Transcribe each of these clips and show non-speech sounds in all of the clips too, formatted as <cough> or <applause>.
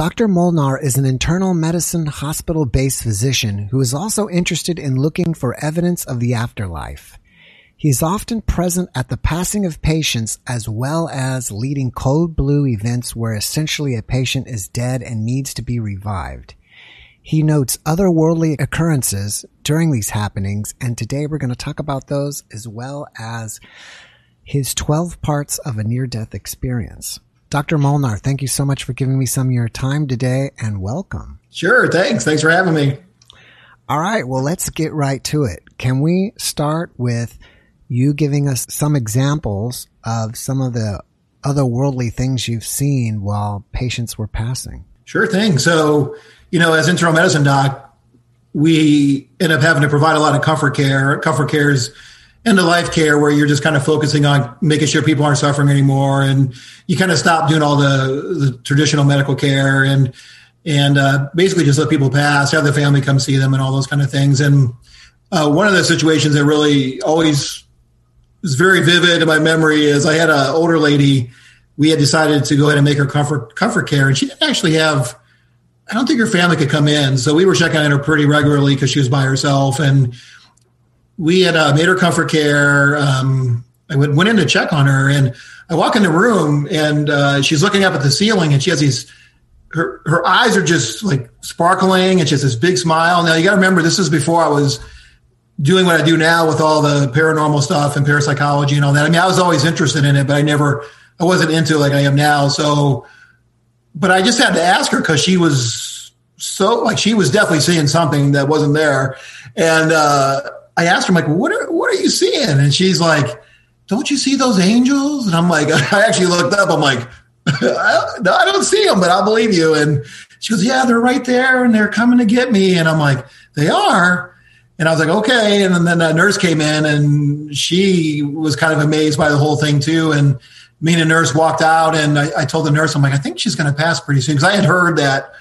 Dr. Molnar is an internal medicine hospital based physician who is also interested in looking for evidence of the afterlife. He is often present at the passing of patients as well as leading code blue events where essentially a patient is dead and needs to be revived. He notes otherworldly occurrences during these happenings, and today we're going to talk about those as well as his 12 parts of a near death experience. Dr. Molnar, thank you so much for giving me some of your time today and welcome. Sure, thanks. Thanks for having me. All right, well, let's get right to it. Can we start with you giving us some examples of some of the otherworldly things you've seen while patients were passing? Sure thing. So, you know, as internal medicine doc, we end up having to provide a lot of comfort care. Comfort care is end of life care where you're just kind of focusing on making sure people aren't suffering anymore, and you kind of stop doing all the, the traditional medical care and and uh, basically just let people pass, have the family come see them, and all those kind of things. And uh, one of the situations that really always is very vivid in my memory is I had an older lady. We had decided to go ahead and make her comfort comfort care, and she didn't actually have I don't think her family could come in. So we were checking on her pretty regularly because she was by herself. And we had uh, made her comfort care. Um, I went, went in to check on her and I walk in the room and uh, she's looking up at the ceiling and she has these, her, her eyes are just like sparkling and she has this big smile. Now you got to remember, this is before I was doing what I do now with all the paranormal stuff and parapsychology and all that. I mean, I was always interested in it, but I never, I wasn't into it like I am now. So, but I just had to ask her because she was so like she was definitely seeing something that wasn't there, and uh, I asked her I'm like, "What are what are you seeing?" And she's like, "Don't you see those angels?" And I'm like, <laughs> I actually looked up. I'm like, <laughs> I, I don't see them, but I'll believe you. And she goes, "Yeah, they're right there, and they're coming to get me." And I'm like, "They are." And I was like, okay. And then a nurse came in and she was kind of amazed by the whole thing too. And me and a nurse walked out and I, I told the nurse, I'm like, I think she's going to pass pretty soon. Cause I had heard that,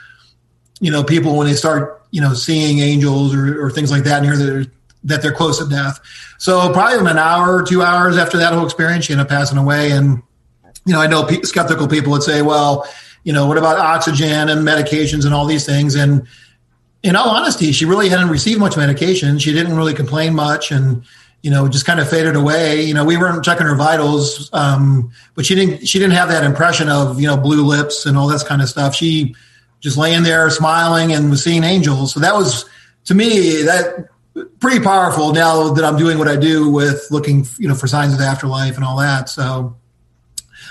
you know, people, when they start, you know, seeing angels or, or things like that their, that they're close to death. So probably an hour or two hours after that whole experience, she ended up passing away. And, you know, I know pe- skeptical people would say, well, you know, what about oxygen and medications and all these things? And in all honesty, she really hadn't received much medication. She didn't really complain much. And, you know, just kind of faded away. You know, we weren't checking her vitals, um, but she didn't she didn't have that impression of you know blue lips and all this kind of stuff. She just laying there smiling and was seeing angels. So that was to me that pretty powerful. Now that I'm doing what I do with looking you know for signs of the afterlife and all that. So.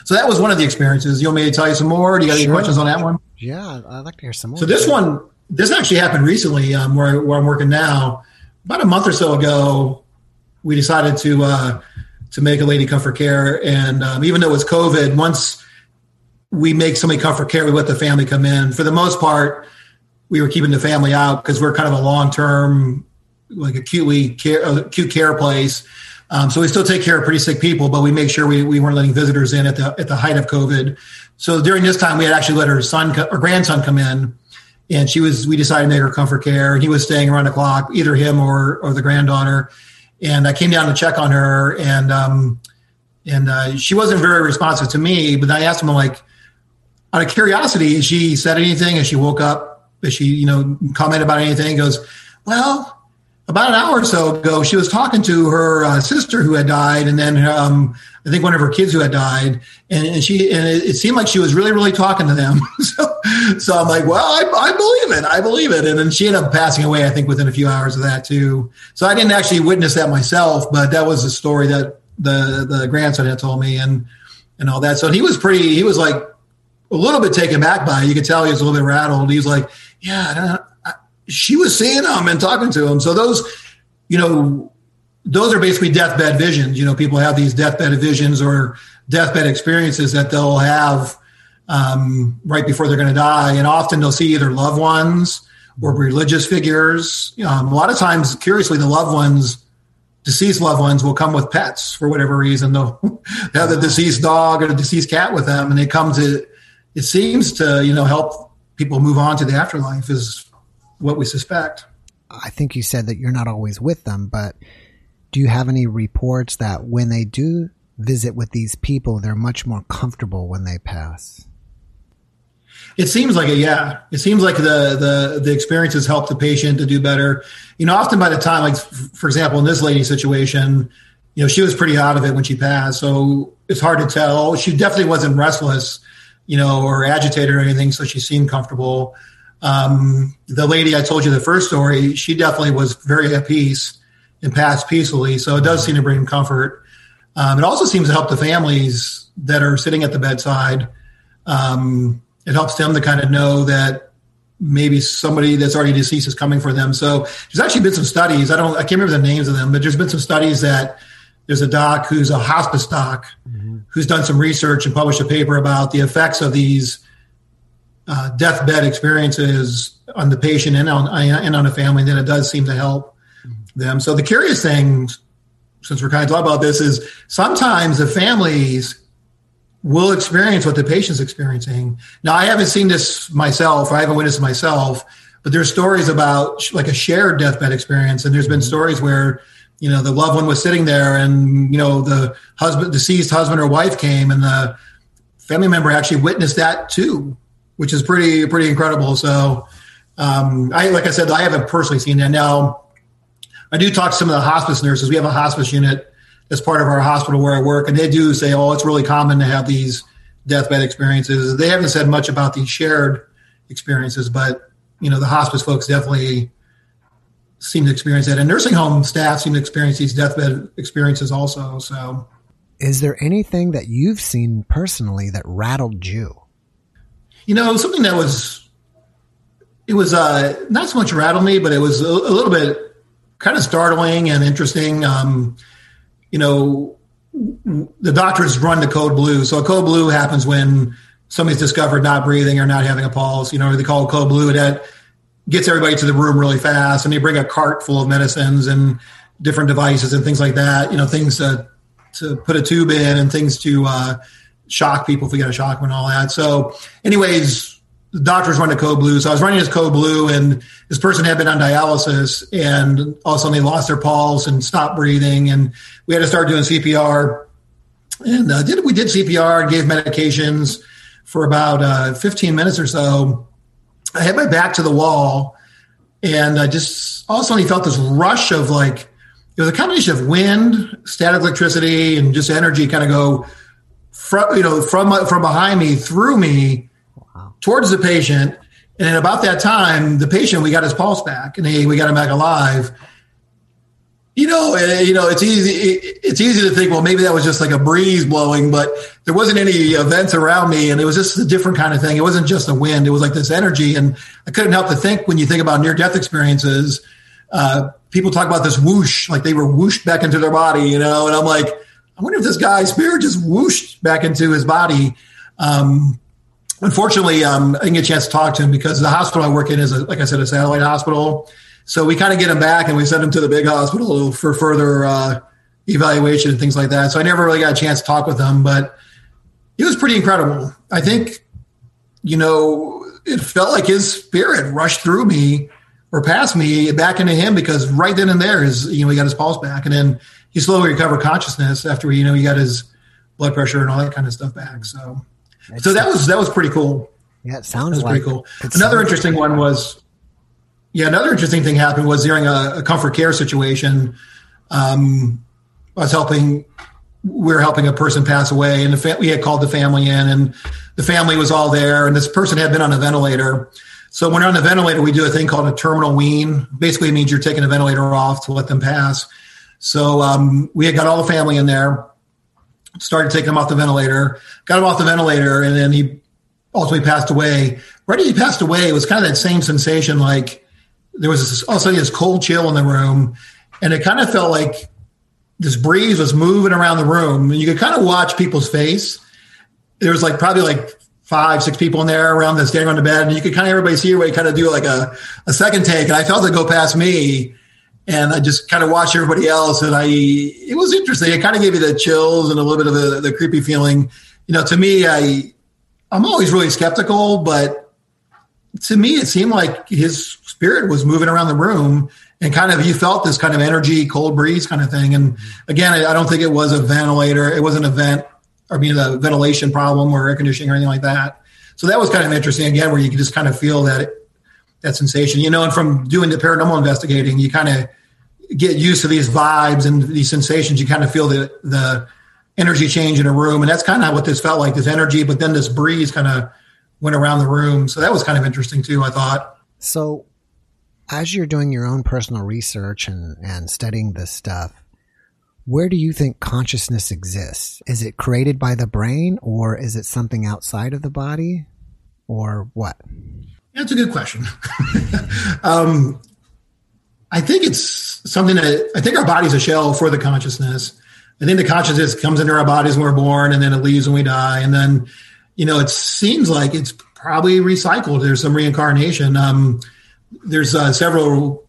So that was one of the experiences. You want me to tell you some more? Do you got sure. any questions on that one? Yeah, I'd like to hear some more. So this one, this actually happened recently um, where, where I'm working now. About a month or so ago, we decided to uh, to make a lady comfort care, and um, even though it was COVID, once we make somebody comfort care, we let the family come in. For the most part, we were keeping the family out because we're kind of a long term, like acutely care, uh, acute care place. Um, so we still take care of pretty sick people, but we make sure we, we weren't letting visitors in at the at the height of COVID. So during this time, we had actually let her son or grandson come in, and she was we decided to make her comfort care, and he was staying around the clock, either him or or the granddaughter and I came down to check on her, and um, and uh, she wasn't very responsive to me. But I asked him, like, out of curiosity, she said anything? As she woke up, has she, you know, comment about anything? He goes, well, about an hour or so ago, she was talking to her uh, sister who had died, and then um, I think one of her kids who had died, and, and she and it, it, seemed like she was really, really talking to them. <laughs> so, so I'm like, well, I, I, believe it, I believe it, and then she ended up passing away. I think within a few hours of that too. So I didn't actually witness that myself, but that was the story that the the grandson had told me, and and all that. So he was pretty. He was like a little bit taken back by it. You could tell he was a little bit rattled. He was like, yeah she was seeing him and talking to him. So those, you know, those are basically deathbed visions. You know, people have these deathbed visions or deathbed experiences that they'll have um, right before they're going to die. And often they'll see either loved ones or religious figures. Um, a lot of times, curiously, the loved ones, deceased loved ones, will come with pets for whatever reason. They'll <laughs> have the deceased dog or the deceased cat with them, and they come to. It seems to you know help people move on to the afterlife is what we suspect. I think you said that you're not always with them, but do you have any reports that when they do visit with these people, they're much more comfortable when they pass? It seems like it, yeah. It seems like the the the experiences help the patient to do better. You know, often by the time, like for example, in this lady's situation, you know, she was pretty out of it when she passed, so it's hard to tell. She definitely wasn't restless, you know, or agitated or anything, so she seemed comfortable. Um, the lady I told you the first story, she definitely was very at peace and passed peacefully. So it does seem to bring comfort. Um, it also seems to help the families that are sitting at the bedside. Um, it helps them to kind of know that maybe somebody that's already deceased is coming for them. So there's actually been some studies. I don't, I can't remember the names of them, but there's been some studies that there's a doc who's a hospice doc mm-hmm. who's done some research and published a paper about the effects of these uh, deathbed experiences on the patient and on and on a family. Then it does seem to help them. So the curious thing, since we're kind of talking about this, is sometimes the families will experience what the patient's experiencing. Now, I haven't seen this myself. I haven't witnessed myself, but there's stories about like a shared deathbed experience, and there's been mm-hmm. stories where you know the loved one was sitting there, and you know the husband, deceased husband or wife came, and the family member actually witnessed that too, which is pretty pretty incredible. So, um, I like I said, I haven't personally seen that. Now, I do talk to some of the hospice nurses. We have a hospice unit as part of our hospital where I work, and they do say, "Oh, it's really common to have these deathbed experiences." They haven't said much about these shared experiences, but you know, the hospice folks definitely seem to experience that, and nursing home staff seem to experience these deathbed experiences also. So, is there anything that you've seen personally that rattled you? You know, something that was it was uh, not so much rattled me, but it was a, a little bit kind of startling and interesting. Um, you know, the doctors run the code blue. So a code blue happens when somebody's discovered not breathing or not having a pulse. You know, they call code blue. That gets everybody to the room really fast, and they bring a cart full of medicines and different devices and things like that. You know, things to to put a tube in and things to uh, shock people if we get a shock and all that. So, anyways, the doctors run a code blue. So I was running this code blue, and this person had been on dialysis, and all of a sudden they lost their pulse and stopped breathing, and we had to start doing CPR. And uh, did we did CPR and gave medications for about uh, 15 minutes or so. I had my back to the wall, and I just all of a sudden he felt this rush of like it was a combination of wind, static electricity, and just energy kind of go from you know from from behind me through me towards the patient. And at about that time, the patient, we got his pulse back and he, we got him back alive. You know, eh, you know, it's easy. It's easy to think, well, maybe that was just like a breeze blowing, but there wasn't any events around me, and it was just a different kind of thing. It wasn't just a wind; it was like this energy, and I couldn't help to think when you think about near-death experiences. Uh, people talk about this whoosh, like they were whooshed back into their body, you know, and I'm like, I wonder if this guy's spirit just whooshed back into his body. Um, unfortunately, um, I didn't get a chance to talk to him because the hospital I work in is, a, like I said, a satellite hospital. So we kind of get him back and we send him to the big hospital for further uh, evaluation and things like that. So I never really got a chance to talk with him, but it was pretty incredible. I think, you know, it felt like his spirit rushed through me or past me back into him because right then and there is, you know, he got his pulse back and then he slowly recovered consciousness after, you know, he got his blood pressure and all that kind of stuff back. So, so that was that was pretty cool. Yeah, it sounds like pretty cool. Another interesting one was, yeah, another interesting thing happened was during a, a comfort care situation. Um, I was helping. We were helping a person pass away, and the fa- we had called the family in, and the family was all there, and this person had been on a ventilator. So when you're on the ventilator, we do a thing called a terminal wean. Basically, it means you're taking a ventilator off to let them pass. So um, we had got all the family in there started taking him off the ventilator, got him off the ventilator, and then he ultimately passed away. Right as he passed away, it was kind of that same sensation like there was this, all of a sudden this cold chill in the room, and it kind of felt like this breeze was moving around the room. And you could kind of watch people's face. There was like probably like five, six people in there around the standing on the bed, and you could kind of everybody see way, kind of do like a, a second take. And I felt it go past me, and I just kind of watched everybody else, and I it was interesting. It kind of gave me the chills and a little bit of the, the creepy feeling. You know, to me, I I'm always really skeptical, but to me, it seemed like his spirit was moving around the room and kind of you felt this kind of energy, cold breeze kind of thing. And again, I, I don't think it was a ventilator. It wasn't a vent I mean, a ventilation problem or air conditioning or anything like that. So that was kind of interesting again, where you could just kind of feel that that sensation, you know. And from doing the paranormal investigating, you kind of get used to these vibes and these sensations. You kind of feel the the energy change in a room, and that's kind of what this felt like. This energy, but then this breeze kind of went around the room. So that was kind of interesting too. I thought. So, as you're doing your own personal research and and studying this stuff, where do you think consciousness exists? Is it created by the brain or is it something outside of the body or what? That's a good question. <laughs> um, I think it's something that I think our body's a shell for the consciousness. I think the consciousness comes into our bodies when we're born and then it leaves when we die. And then, you know, it seems like it's probably recycled. There's some reincarnation. Um, there's uh, several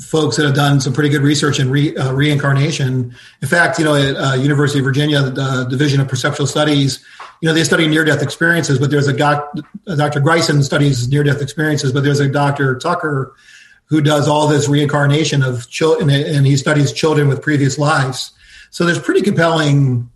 folks that have done some pretty good research in re, uh, reincarnation. In fact, you know, at uh, University of Virginia, the Division of Perceptual Studies, you know, they study near-death experiences, but there's a, doc, Dr. Greyson studies near-death experiences, but there's a Dr. Tucker who does all this reincarnation of children, and he studies children with previous lives. So there's pretty compelling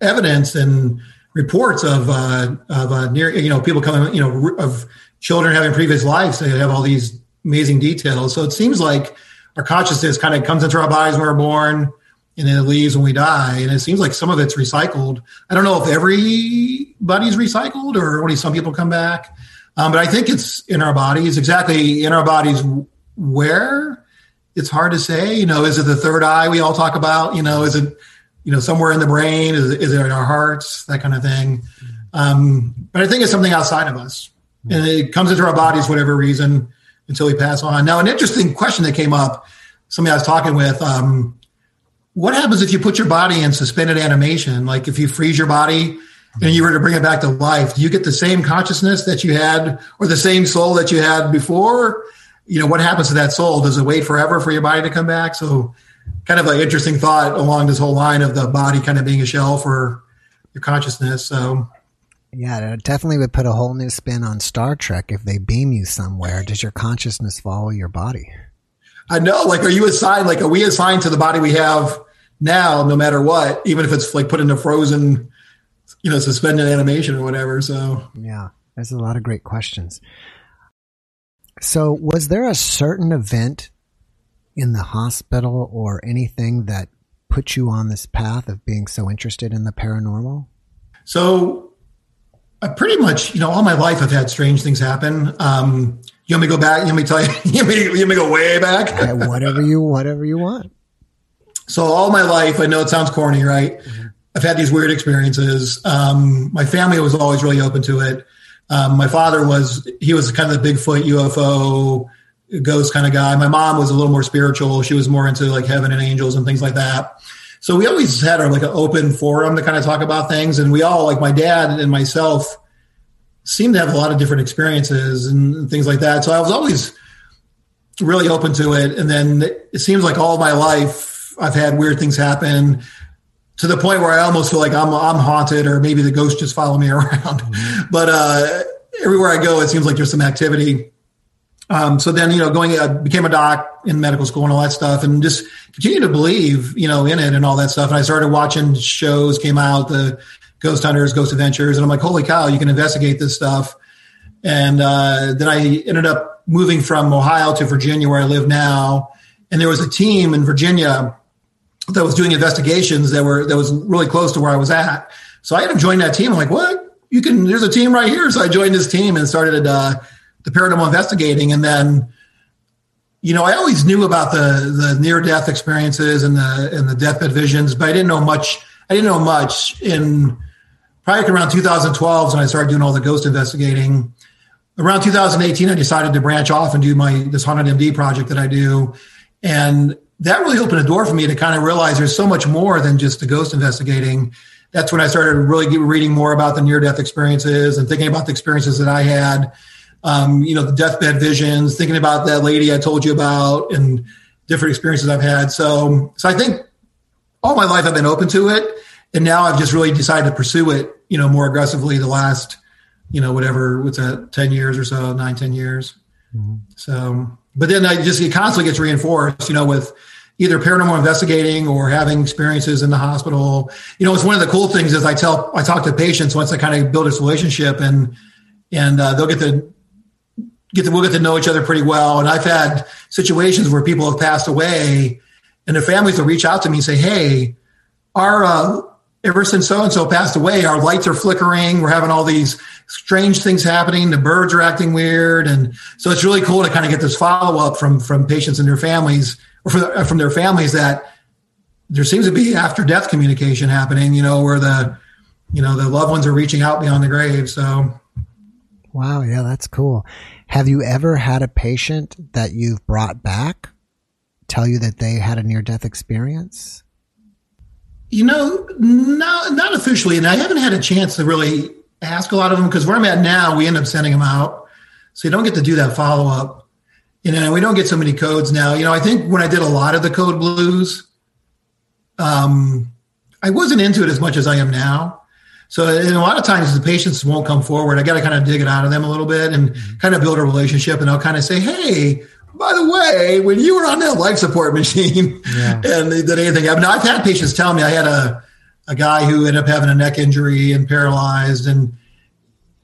evidence and reports of uh, of uh, near, you know, people coming, you know, of children having previous lives. They have all these amazing details. So it seems like our consciousness kind of comes into our bodies when we're born and then it leaves when we die. And it seems like some of it's recycled. I don't know if everybody's recycled or only some people come back. Um, but I think it's in our bodies, exactly in our bodies where it's hard to say. You know, is it the third eye we all talk about? You know, is it, you know, somewhere in the brain? Is is it in our hearts? That kind of thing. Um, but I think it's something outside of us. And it comes into our bodies, whatever reason until we pass on. Now, an interesting question that came up, somebody I was talking with, um, what happens if you put your body in suspended animation? Like if you freeze your body and you were to bring it back to life, do you get the same consciousness that you had or the same soul that you had before? You know, what happens to that soul? Does it wait forever for your body to come back? So kind of an interesting thought along this whole line of the body kind of being a shell for your consciousness. So yeah, it definitely would put a whole new spin on Star Trek if they beam you somewhere. Does your consciousness follow your body? I know. Like, are you assigned? Like, are we assigned to the body we have now, no matter what, even if it's like put into frozen, you know, suspended animation or whatever? So, yeah, there's a lot of great questions. So, was there a certain event in the hospital or anything that put you on this path of being so interested in the paranormal? So, I pretty much, you know, all my life I've had strange things happen. Um, you want me to go back? You want me to tell you? <laughs> You want me, you want me to go way back? whatever you, whatever you want. So all my life, I know it sounds corny, right? Mm-hmm. I've had these weird experiences. Um, my family was always really open to it. Um, my father was, he was kind of the Bigfoot UFO ghost kind of guy. My mom was a little more spiritual. She was more into like heaven and angels and things like that. So we always had our like an open forum to kind of talk about things, and we all like my dad and myself seemed to have a lot of different experiences and things like that. So I was always really open to it. And then it seems like all my life I've had weird things happen to the point where I almost feel like I'm I'm haunted or maybe the ghosts just follow me <laughs> around. But uh, everywhere I go, it seems like there's some activity. Um, so then, you know, going, I uh, became a doc in medical school and all that stuff and just continue to believe, you know, in it and all that stuff. And I started watching shows came out, the Ghost Hunters, Ghost Adventures. And I'm like, holy cow, you can investigate this stuff. And uh, then I ended up moving from Ohio to Virginia where I live now. And there was a team in Virginia that was doing investigations that were, that was really close to where I was at. So I ended up joining that team. I'm like, what? You can, there's a team right here. So I joined this team and started, uh, the paranormal investigating, and then you know I always knew about the the near death experiences and the and the deathbed visions, but I didn't know much. I didn't know much in probably around 2012 when I started doing all the ghost investigating. Around 2018, I decided to branch off and do my this haunted MD project that I do, and that really opened a door for me to kind of realize there's so much more than just the ghost investigating. that's when I started really reading more about the near death experiences and thinking about the experiences that I had. Um, you know, the deathbed visions, thinking about that lady I told you about, and different experiences I've had. So, so I think all my life I've been open to it, and now I've just really decided to pursue it. You know, more aggressively the last, you know, whatever what's that, ten years or so, nine, ten years. Mm-hmm. So, but then I just it constantly gets reinforced. You know, with either paranormal investigating or having experiences in the hospital. You know, it's one of the cool things is I tell, I talk to patients once I kind of build this relationship and, and uh, they'll get to get to, we'll get to know each other pretty well. And I've had situations where people have passed away and their families will reach out to me and say, Hey, our, uh, ever since so and so passed away, our lights are flickering. We're having all these strange things happening. The birds are acting weird. And so it's really cool to kind of get this follow up from, from patients and their families or from, uh, from their families that there seems to be after death communication happening, you know, where the, you know, the loved ones are reaching out beyond the grave. So, wow. Yeah, that's cool. Have you ever had a patient that you've brought back tell you that they had a near death experience? You know, not, not officially. And I haven't had a chance to really ask a lot of them because where I'm at now, we end up sending them out. So you don't get to do that follow up you know, we don't get so many codes now. You know, I think when I did a lot of the code blues, um, I wasn't into it as much as I am now. So, and a lot of times the patients won't come forward. I got to kind of dig it out of them a little bit and mm-hmm. kind of build a relationship. And I'll kind of say, Hey, by the way, when you were on that life support <laughs> machine yeah. and did anything happen? Now, I've had patients tell me I had a, a guy who ended up having a neck injury and paralyzed and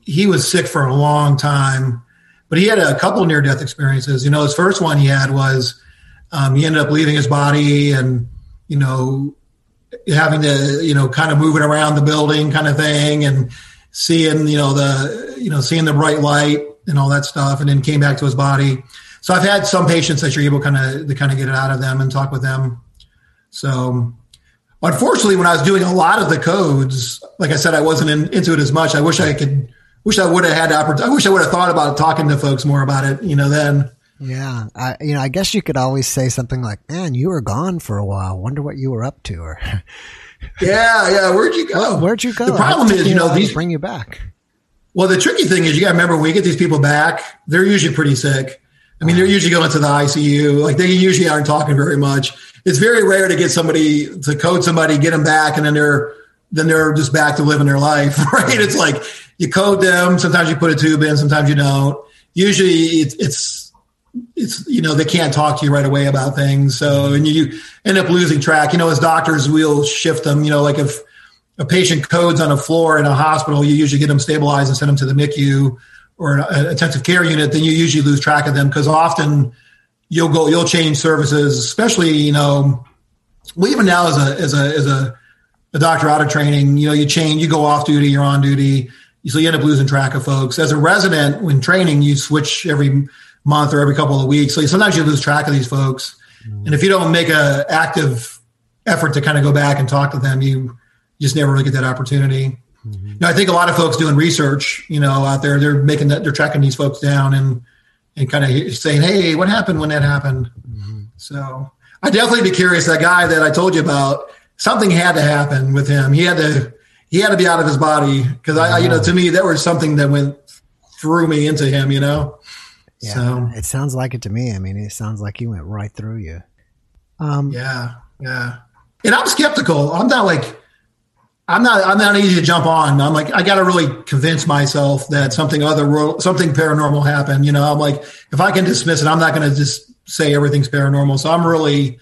he was sick for a long time but he had a couple near death experiences. You know, his first one he had was um, he ended up leaving his body and, you know, having to, you know, kind of moving around the building kind of thing and seeing, you know, the, you know, seeing the bright light and all that stuff. And then came back to his body. So I've had some patients that you're able kind of to kind of get it out of them and talk with them. So unfortunately, when I was doing a lot of the codes, like I said, I wasn't in, into it as much. I wish I could wish I would have had opportunity. I wish I would have thought about talking to folks more about it, you know, then. Yeah. I, you know, I guess you could always say something like, man, you were gone for a while. Wonder what you were up to or. <laughs> yeah. Yeah. Where'd you go? where'd you go? The problem is, you know, these bring you back. Well, the tricky thing is you got to remember when we get these people back, they're usually pretty sick. I mean, they're usually going to the ICU. Like they usually aren't talking very much. It's very rare to get somebody to code somebody, get them back, and then they're then they're just back to living their life, <laughs> right? It's like you code them. Sometimes you put a tube in, sometimes you don't. Usually it's, it's, it's, you know, they can't talk to you right away about things. So, and you, you end up losing track. You know, as doctors, we'll shift them, you know, like if a patient codes on a floor in a hospital, you usually get them stabilized and send them to the NICU or an intensive care unit, then you usually lose track of them because often you'll go, you'll change services, especially, you know, well, even now as a, as a, as a, a doctor out of training, you know, you change, you go off duty, you're on duty so you end up losing track of folks. As a resident, when training, you switch every month or every couple of weeks. So sometimes you lose track of these folks. And if you don't make an active effort to kind of go back and talk to them, you just never really get that opportunity. Mm-hmm. Now, I think a lot of folks doing research, you know, out there, they're making that, they're tracking these folks down and, and kind of saying, Hey, what happened when that happened? Mm-hmm. So I definitely be curious. That guy that I told you about, something had to happen with him. He had to, he had to be out of his body because I, I, you know, to me that was something that went through me into him, you know. Yeah, so it sounds like it to me. I mean, it sounds like he went right through you. Um, yeah, yeah. And I'm skeptical. I'm not like I'm not I'm not easy to jump on. I'm like I got to really convince myself that something other something paranormal happened. You know, I'm like if I can dismiss it, I'm not going to just say everything's paranormal. So I'm really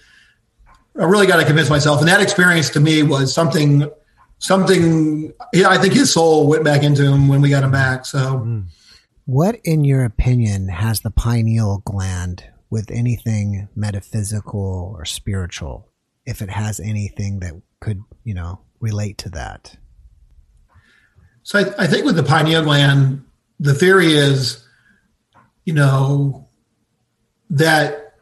I really got to convince myself. And that experience to me was something something. Yeah, I think his soul went back into him when we got him back. So, what, in your opinion, has the pineal gland with anything metaphysical or spiritual? If it has anything that could, you know, relate to that. So I, I think with the pineal gland, the theory is, you know, that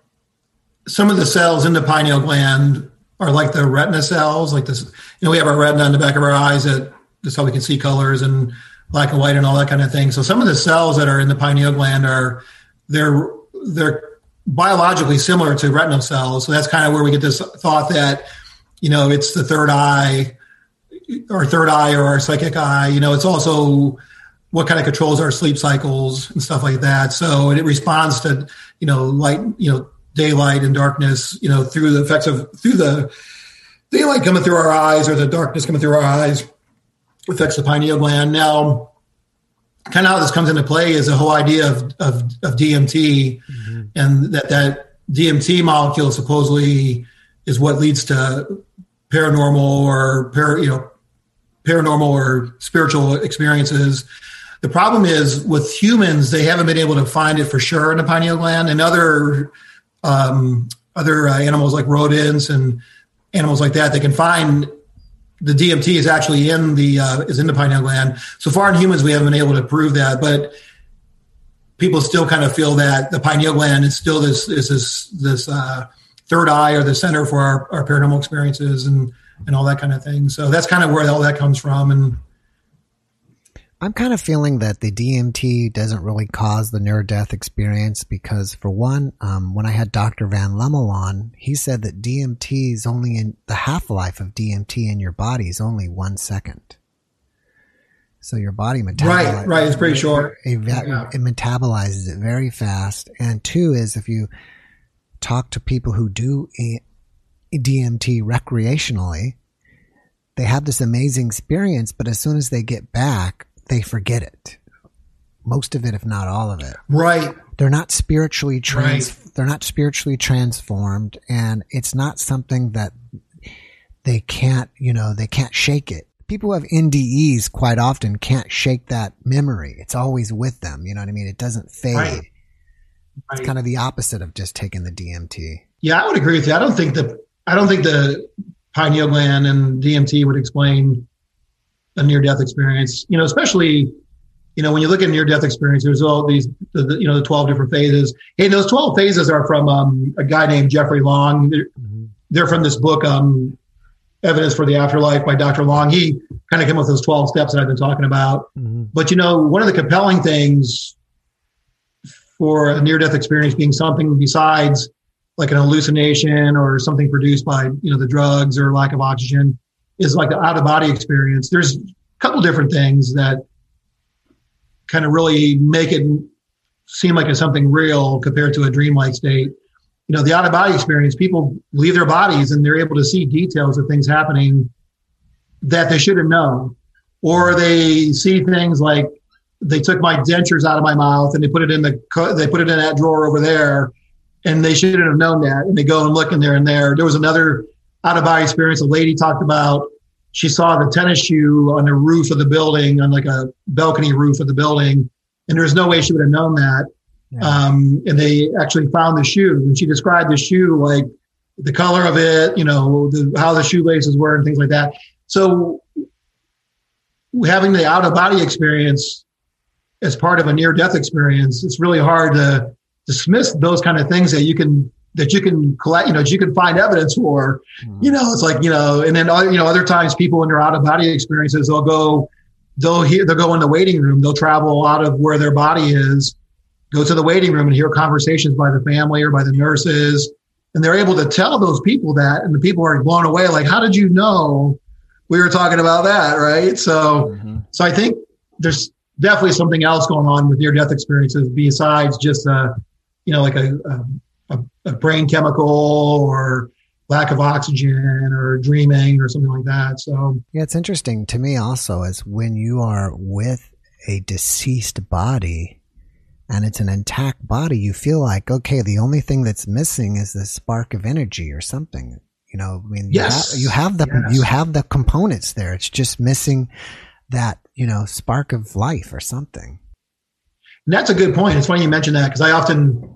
some of the cells in the pineal gland are like the retina cells, like this. You know, we have our retina on the back of our eyes that that's how we can see colors and black and white and all that kind of thing. So some of the cells that are in the pineal gland are they're they're biologically similar to retinal cells. So that's kind of where we get this thought that you know it's the third eye. Our third eye or our psychic eye. You know, it's also what kind of controls our sleep cycles and stuff like that. So and it responds to you know light, you know daylight and darkness, you know through the effects of through the daylight coming through our eyes or the darkness coming through our eyes affects the pineal gland. Now, kind of how this comes into play is the whole idea of of, of DMT, mm-hmm. and that that DMT molecule supposedly is what leads to paranormal or para, you know paranormal or spiritual experiences. The problem is with humans, they haven't been able to find it for sure in the pineal gland, and other um, other uh, animals like rodents and animals like that, they can find the DMT is actually in the uh, is in the pineal gland. So far in humans, we haven't been able to prove that, but people still kind of feel that the pineal gland is still this is this this uh, third eye or the center for our, our paranormal experiences and and all that kind of thing. So that's kind of where all that comes from. And I'm kind of feeling that the DMT doesn't really cause the near death experience because, for one, um, when I had Dr. Van Lommel on, he said that DMT is only in the half life of DMT in your body is only one second. So your body metabolizes right, right. It's pretty short. It, yeah. it metabolizes it very fast. And two is if you talk to people who do DMT recreationally, they have this amazing experience, but as soon as they get back, they forget it. Most of it, if not all of it. Right. They're not spiritually trans. Right. They're not spiritually transformed, and it's not something that they can't. You know, they can't shake it. People who have NDEs quite often can't shake that memory. It's always with them. You know what I mean? It doesn't fade. Right. It's right. kind of the opposite of just taking the DMT. Yeah, I would agree with you. I don't think the I don't think the pineal gland and DMT would explain a near death experience, you know, especially, you know, when you look at near death experience, there's all these, the, the, you know, the 12 different phases. Hey, those 12 phases are from um, a guy named Jeffrey Long. They're, mm-hmm. they're from this book, um, Evidence for the Afterlife by Dr. Long. He kind of came up with those 12 steps that I've been talking about. Mm-hmm. But, you know, one of the compelling things for a near death experience being something besides like an hallucination or something produced by, you know, the drugs or lack of oxygen is like the out of body experience. There's a couple different things that kind of really make it seem like it's something real compared to a dreamlike state. You know, the out of body experience, people leave their bodies and they're able to see details of things happening that they shouldn't know. Or they see things like they took my dentures out of my mouth and they put it in the they put it in that drawer over there and they shouldn't have known that and they go and look in there and there there was another out of body experience. A lady talked about she saw the tennis shoe on the roof of the building, on like a balcony roof of the building, and there's no way she would have known that. Yeah. Um, and they actually found the shoe, and she described the shoe like the color of it, you know, the, how the shoelaces were, and things like that. So having the out of body experience as part of a near death experience, it's really hard to dismiss those kind of things that you can that you can collect, you know, that you can find evidence for. Mm-hmm. You know, it's like, you know, and then, you know, other times people in their out of body experiences, they'll go, they'll hear, they'll go in the waiting room, they'll travel out of where their body is, go to the waiting room and hear conversations by the family or by the nurses. And they're able to tell those people that, and the people are blown away. Like, how did you know we were talking about that? Right. So, mm-hmm. so I think there's definitely something else going on with near death experiences besides just, a, you know, like a, a a, brain chemical or lack of oxygen or dreaming or something like that. So yeah, it's interesting to me also is when you are with a deceased body and it's an intact body, you feel like, okay, the only thing that's missing is the spark of energy or something. You know, I mean, yes. you, have, you have the, yes. you have the components there. It's just missing that, you know, spark of life or something. And that's a good point. It's funny you mentioned that because I often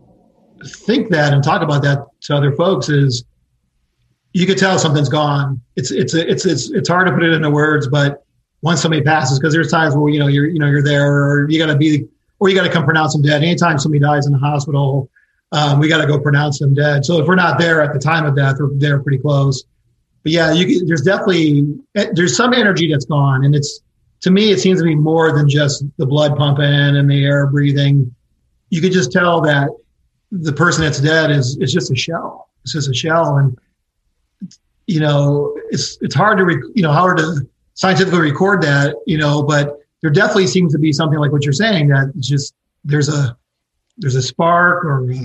think that and talk about that to other folks is you could tell something's gone. It's it's it's it's it's hard to put it into words, but once somebody passes, because there's times where you know you're you know you're there, or you got to be, or you got to come pronounce them dead. Anytime somebody dies in the hospital, um, we got to go pronounce them dead. So if we're not there at the time of death, we're there pretty close. But yeah, you, there's definitely there's some energy that's gone, and it's to me it seems to be more than just the blood pumping and the air breathing. You could just tell that the person that's dead is is just a shell. It's just a shell, and you know it's it's hard to you know hard to scientifically record that, you know, but there definitely seems to be something like what you're saying that just there's a there's a spark or a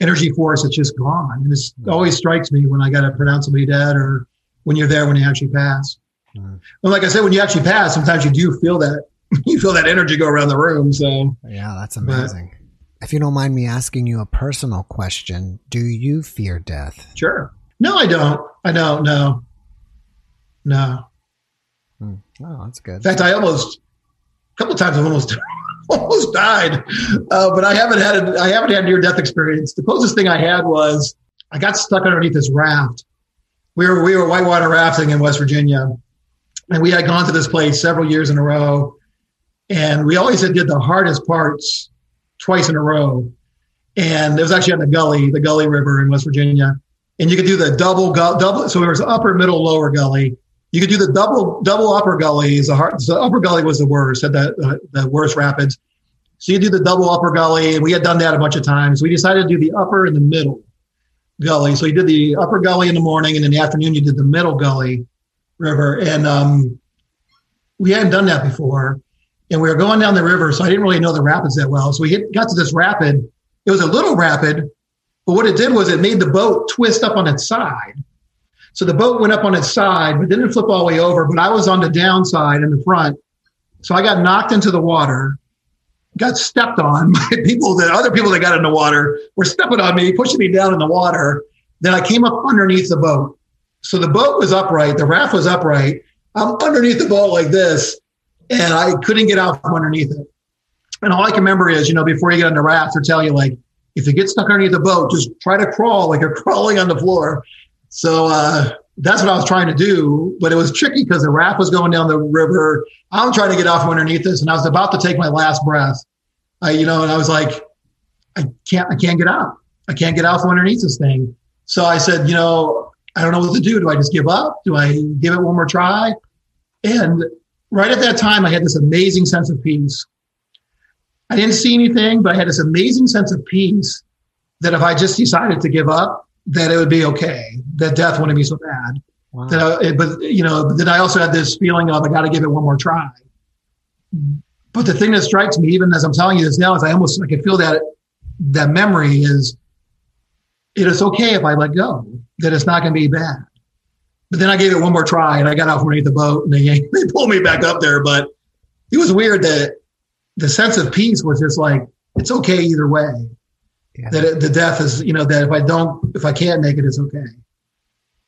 energy force that's just gone. And this always strikes me when I got to pronounce somebody dead or when you're there when you actually pass. Mm-hmm. Well, like I said, when you actually pass, sometimes you do feel that <laughs> you feel that energy go around the room. So yeah, that's amazing. But, if you don't mind me asking you a personal question, do you fear death? Sure. No, I don't. I don't. No. No. Hmm. Oh, that's good. In fact, I almost a couple times I've almost <laughs> almost died, uh, but I haven't had a, I haven't had near death experience. The closest thing I had was I got stuck underneath this raft. We were we were whitewater rafting in West Virginia, and we had gone to this place several years in a row, and we always did the hardest parts twice in a row. And it was actually on the Gauley, the Gauley River in West Virginia, and you could do the double double. So it was upper, middle, lower Gauley you could do the double double upper Gauley. The hard, the upper Gauley was the worst, had the uh, the worst rapids. So you do the double upper Gauley, and we had done that a bunch of times. We decided to do the upper and the middle Gauley. So you did the upper Gauley in the morning, and in the afternoon you did the middle Gauley river. And um, we hadn't done that before, and we were going down the river, so I didn't really know the rapids that well. So we hit, got to this rapid. It was a little rapid, but what it did was it made the boat twist up on its side. So the boat went up on its side, but didn't flip all the way over. But I was on the downside in the front. So I got knocked into the water, got stepped on <laughs> by people that other people that got in the water were stepping on me, pushing me down in the water. Then I came up underneath the boat. So the boat was upright, the raft was upright. I'm underneath the boat like this, and I couldn't get out from underneath it. And all I can remember is, you know, before you get on the raft, they're telling you like, if you get stuck underneath the boat, just try to crawl like you're <laughs> crawling on the floor. So uh, that's what I was trying to do, but it was tricky because the raft was going down the river. I'm trying to get off from underneath this, and I was about to take my last breath. I, you know, and I was like, I can't, I can't get out. I can't get out from underneath this thing. So I said, you know, I don't know what to do. Do I just give up? Do I give it one more try? And right at that time, I had this amazing sense of peace. I didn't see anything, but I had this amazing sense of peace that if I just decided to give up, that it would be okay, that death wouldn't be so bad. Wow. That I, but you know, then I also had this feeling of I got to give it one more try. But the thing that strikes me, even as I'm telling you this now, is I almost I can feel that that memory is it is okay if I let go, that it's not going to be bad. But then I gave it one more try and I got out from underneath the boat and they, <laughs> they pulled me back up there. But it was weird that the sense of peace was just like, it's okay either way yeah. that it, the death is, you know, that if I don't, if I can't make it, it's okay.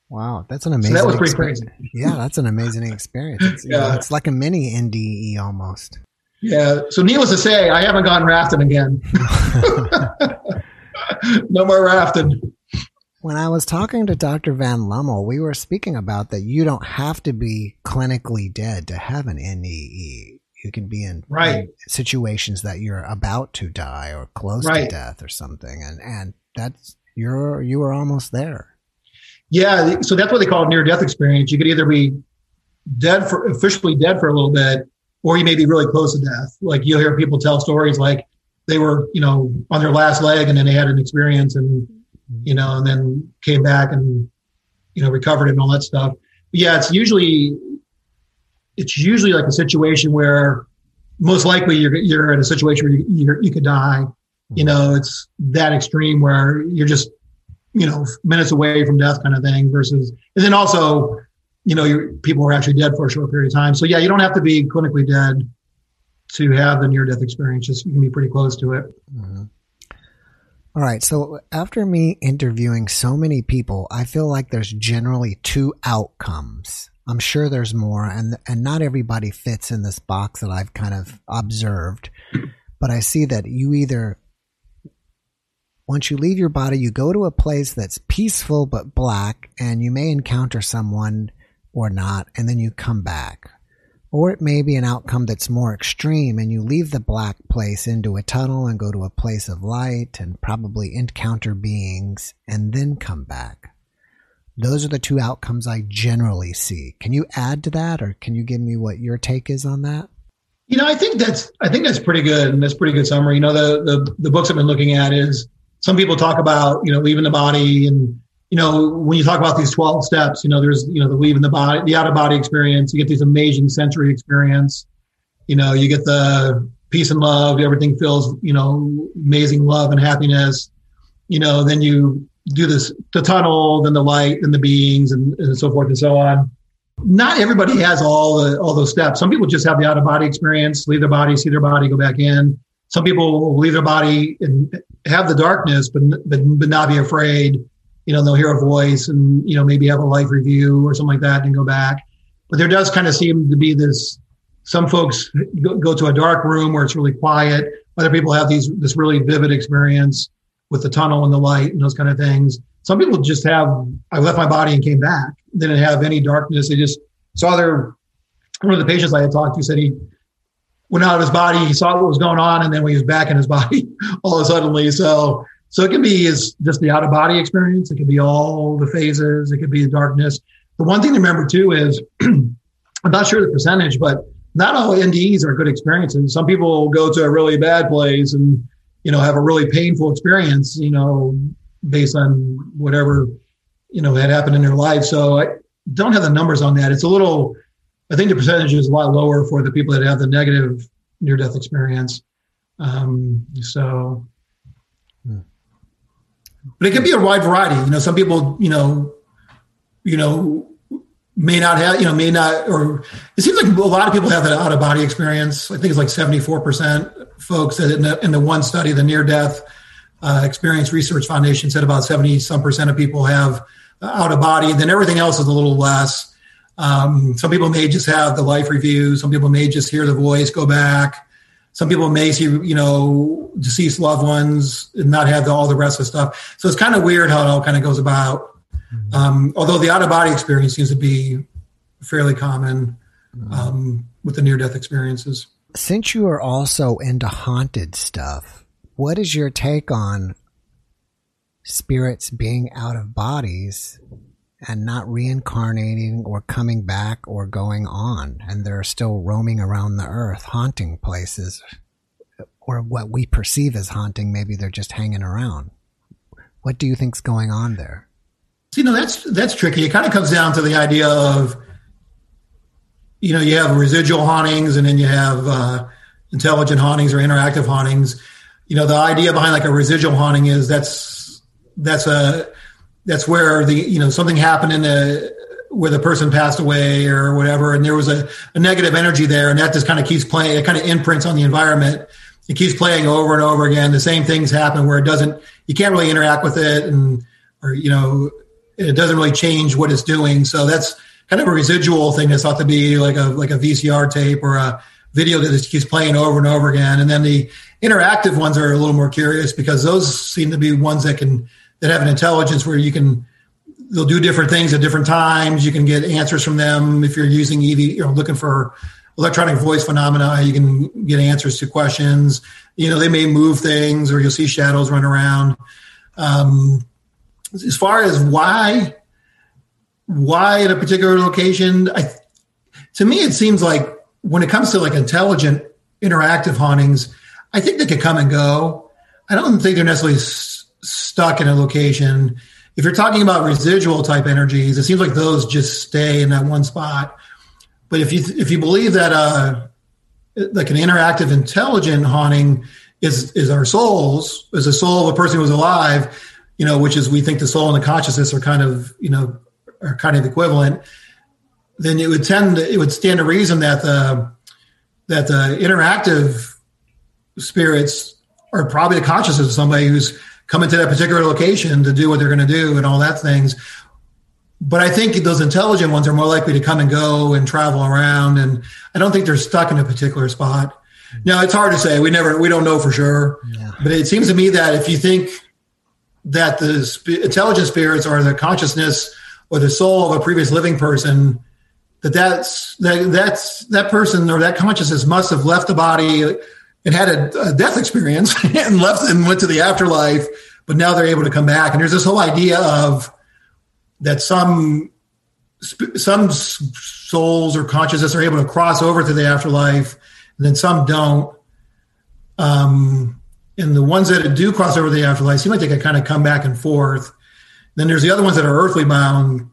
Wow, that's an amazing. So that was pretty experience. crazy. Yeah, that's an amazing experience. It's, yeah. Know, it's like a mini NDE almost. Yeah. So, needless to say, I haven't gone rafting again. <laughs> <laughs> no more rafting. When I was talking to Dr. Van Lommel, we were speaking about that you don't have to be clinically dead to have an NDE. You can be in, right. in situations that you're about to die or close right. to death or something, and and that's you're you were almost there. Yeah, so that's what they call near death experience. You could either be dead for officially dead for a little bit, or you may be really close to death. Like you'll hear people tell stories like they were, you know, on their last leg and then they had an experience and, you know, and then came back and, you know, recovered and all that stuff. But yeah, it's usually it's usually like a situation where most likely you're you're in a situation where you you could die. You know, it's that extreme where you're just you know minutes away from death kind of thing. Versus, and then also, you know, people are actually dead for a short period of time. So yeah, you don't have to be clinically dead to have the near death experience. Just you can be pretty close to it. Mm-hmm. All right. So after me interviewing so many people, I feel like there's generally two outcomes I'm sure there's more, and and not everybody fits in this box that I've kind of observed. But I see that you either once you leave your body, you go to a place that's peaceful but black, and you may encounter someone or not, and then you come back. Or it may be an outcome that's more extreme, and you leave the black place into a tunnel and go to a place of light and probably encounter beings and then come back. Those are the two outcomes I generally see. Can you add to that, or can you give me what your take is on that? You know, I think that's I think that's pretty good, and that's pretty good summary. You know, the the the books I've been looking at is some people talk about you know leaving the body and you know, when you talk about these 12 steps, you know, there's, you know, the leaving the body, the out of body experience, you get these amazing sensory experience. You know, you get the peace and love, everything feels, you know, amazing love and happiness. You know, then you do this, the tunnel, then the light, then the beings and, and so forth and so on. Not everybody has all the, all those steps. Some people just have the out of body experience, leave their body, see their body, go back in. Some people will leave their body and have the darkness, but, but, but not be afraid you know, they'll hear a voice and, you know, maybe have a life review or something like that and go back. But there does kind of seem to be this, some folks go, go to a dark room where it's really quiet. Other people have these, this really vivid experience with the tunnel and the light and those kind of things. Some people just have, I left my body and came back. They didn't have any darkness. They just saw their, one of the patients I had talked to said he went out of his body, he saw what was going on, and then when he was back in his <laughs> body, all of a sudden So so it can be is just the out of body experience. It can be all the phases. It could be the darkness. The one thing to remember too is <clears throat> I'm not sure the percentage, but not all NDEs are good experiences. Some people go to a really bad place and you know have a really painful experience. You know, based on whatever you know had happened in their life. So I don't have the numbers on that. It's a little. I think the percentage is a lot lower for the people that have the negative near death experience. Um, so but it can be a wide variety. You know, some people, you know, you know, may not have, you know, may not, or it seems like a lot of people have an out of body experience. I think it's like 74% folks that in the, in the one study, the near death uh, experience research foundation said about 70 some percent of people have out of body. Then everything else is a little less. Um, some people may just have the life review. Some people may just hear the voice, go back. Some people may see, you know, deceased loved ones and not have the, all the rest of the stuff. So it's kind of weird how it all kind of goes about. Mm-hmm. Um, although the out of body experience seems to be fairly common mm-hmm. um, with the near death experiences. Since you are also into haunted stuff, what is your take on spirits being out of bodies and not reincarnating or coming back or going on, and they're still roaming around the earth, haunting places, or what we perceive as haunting. Maybe they're just hanging around. What do you think's going on there? You know, that's that's tricky. It kind of comes down to the idea of, you know, you have residual hauntings, and then you have uh, intelligent hauntings or interactive hauntings. You know, the idea behind like a residual haunting is that's that's a that's where the you know something happened in the where the person passed away or whatever, and there was a, a negative energy there, and that just kind of keeps playing. It kind of imprints on the environment. It keeps playing over and over again. The same things happen where it doesn't. You can't really interact with it, and or you know, it doesn't really change what it's doing. So that's kind of a residual thing that's thought to be like a like a VCR tape or a video that just keeps playing over and over again. And then the interactive ones are a little more curious because those seem to be ones that can that have an intelligence where you can they'll do different things at different times. You can get answers from them if you're using EV, you know, looking for electronic voice phenomena. You can get answers to questions. You know, they may move things, or you'll see shadows run around. Um, as far as why, why at a particular location, I, to me, it seems like when it comes to like intelligent interactive hauntings, I think they could come and go. I don't think they're necessarily stuck in a location. If you're talking about residual type energies, it seems like those just stay in that one spot. But if you if you believe that uh, like an interactive, intelligent haunting is is our souls, is the soul of a person who's alive, you know, which is we think the soul and the consciousness are kind of you know are kind of equivalent. Then it would tend to, it would stand to reason that the that the interactive spirits are probably the consciousness of somebody who's coming to that particular location to do what they're going to do and all that things. But I think those intelligent ones are more likely to come and go and travel around, and I don't think they're stuck in a particular spot. Now it's hard to say. We never, we don't know for sure. Yeah. But it seems to me that if you think that the sp- intelligent spirits are the consciousness or the soul of a previous living person, that that's that that's that person or that consciousness must have left the body and had a, a death experience <laughs> and left and went to the afterlife, but now they're able to come back. And there's this whole idea of that some some souls or consciousness are able to cross over to the afterlife, and then some don't. Um, and the ones that do cross over the afterlife seem like they can kind of come back and forth. Then there's the other ones that are earthly bound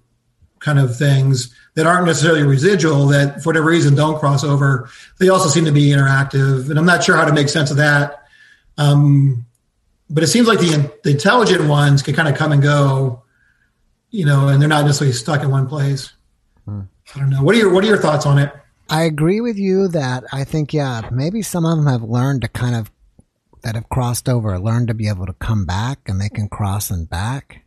kind of things that aren't necessarily residual that for whatever reason don't cross over. They also seem to be interactive, and I'm not sure how to make sense of that. Um, but it seems like the, the intelligent ones can kind of come and go, you know, and they're not necessarily stuck in one place. Hmm. I don't know. What are your What are your thoughts on it? I agree with you that I think yeah, maybe some of them have learned to kind of that have crossed over, learned to be able to come back, and they can cross and back.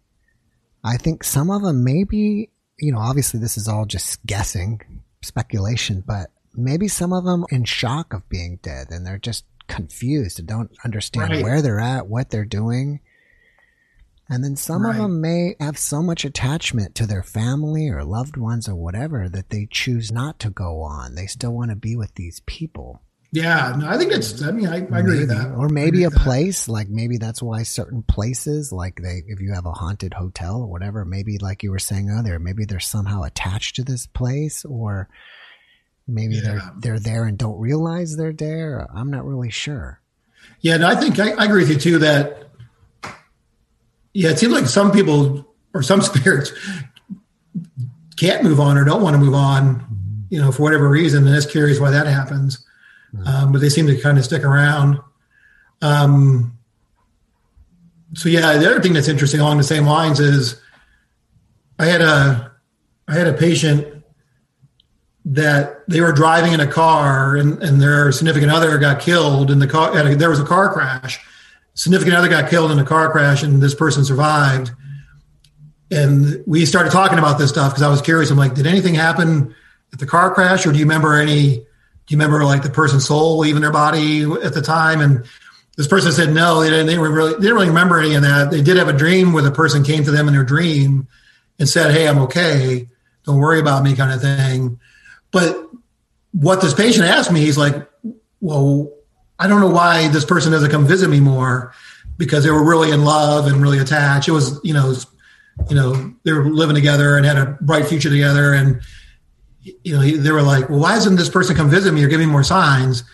I think some of them maybe you know, obviously this is all just guessing, speculation, but maybe some of them in shock of being dead and they're just confused and don't understand right. where they're at, what they're doing. And then some right. of them may have so much attachment to their family or loved ones or whatever that they choose not to go on. They still want to be with these people. Yeah, no, I think it's. I mean, I, I agree with that. Or maybe a place like maybe that's why certain places like they, if you have a haunted hotel or whatever, maybe like you were saying earlier, maybe they're somehow attached to this place, or maybe yeah. they're they're there and don't realize they're there. I'm not really sure. Yeah, no, I think I, I agree with you too. That yeah, it seems like some people or some <laughs> spirits can't move on or don't want to move on, you know, for whatever reason. And it's curious why that happens um, but they seem to kind of stick around. Um, so yeah, the other thing that's interesting along the same lines is I had a I had a patient that they were driving in a car and, and their significant other got killed in the car. A, there was a car crash. Significant other got killed in a car crash, and this person survived. And we started talking about this stuff because I was curious. I'm like, did anything happen at the car crash, or do you remember any you remember like the person's soul leaving their body at the time? And this person said no, they didn't, they really they didn't really remember any of that. They did have a dream where the person came to them in their dream and said, "Hey, I'm okay. Don't worry about me," kind of thing. But what this patient asked me, he's like, "Well, I don't know why this person doesn't come visit me more." Because they were really in love and really attached. It was, you know, you know, they were living together and had a bright future together, and you know, they were like, well, why doesn't this person come visit me or give me more signs?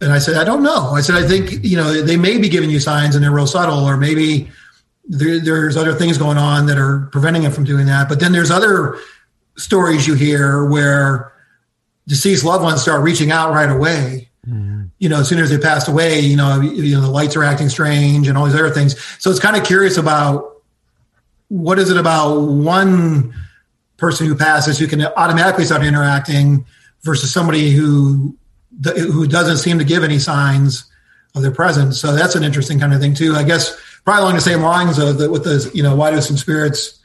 And I said, I don't know. I said, I think, you know, they may be giving you signs and they're real subtle, or maybe there, there's other things going on that are preventing them from doing that. But then there's other stories you hear where deceased loved ones start reaching out right away. Mm-hmm. You know, as soon as they passed away, you know, you know, the lights are acting strange and all these other things. So it's kind of curious about what is it about one person who passes who can automatically start interacting versus somebody who who doesn't seem to give any signs of their presence. So that's an interesting kind of thing too. I guess probably along the same lines of the, with the you know why do some spirits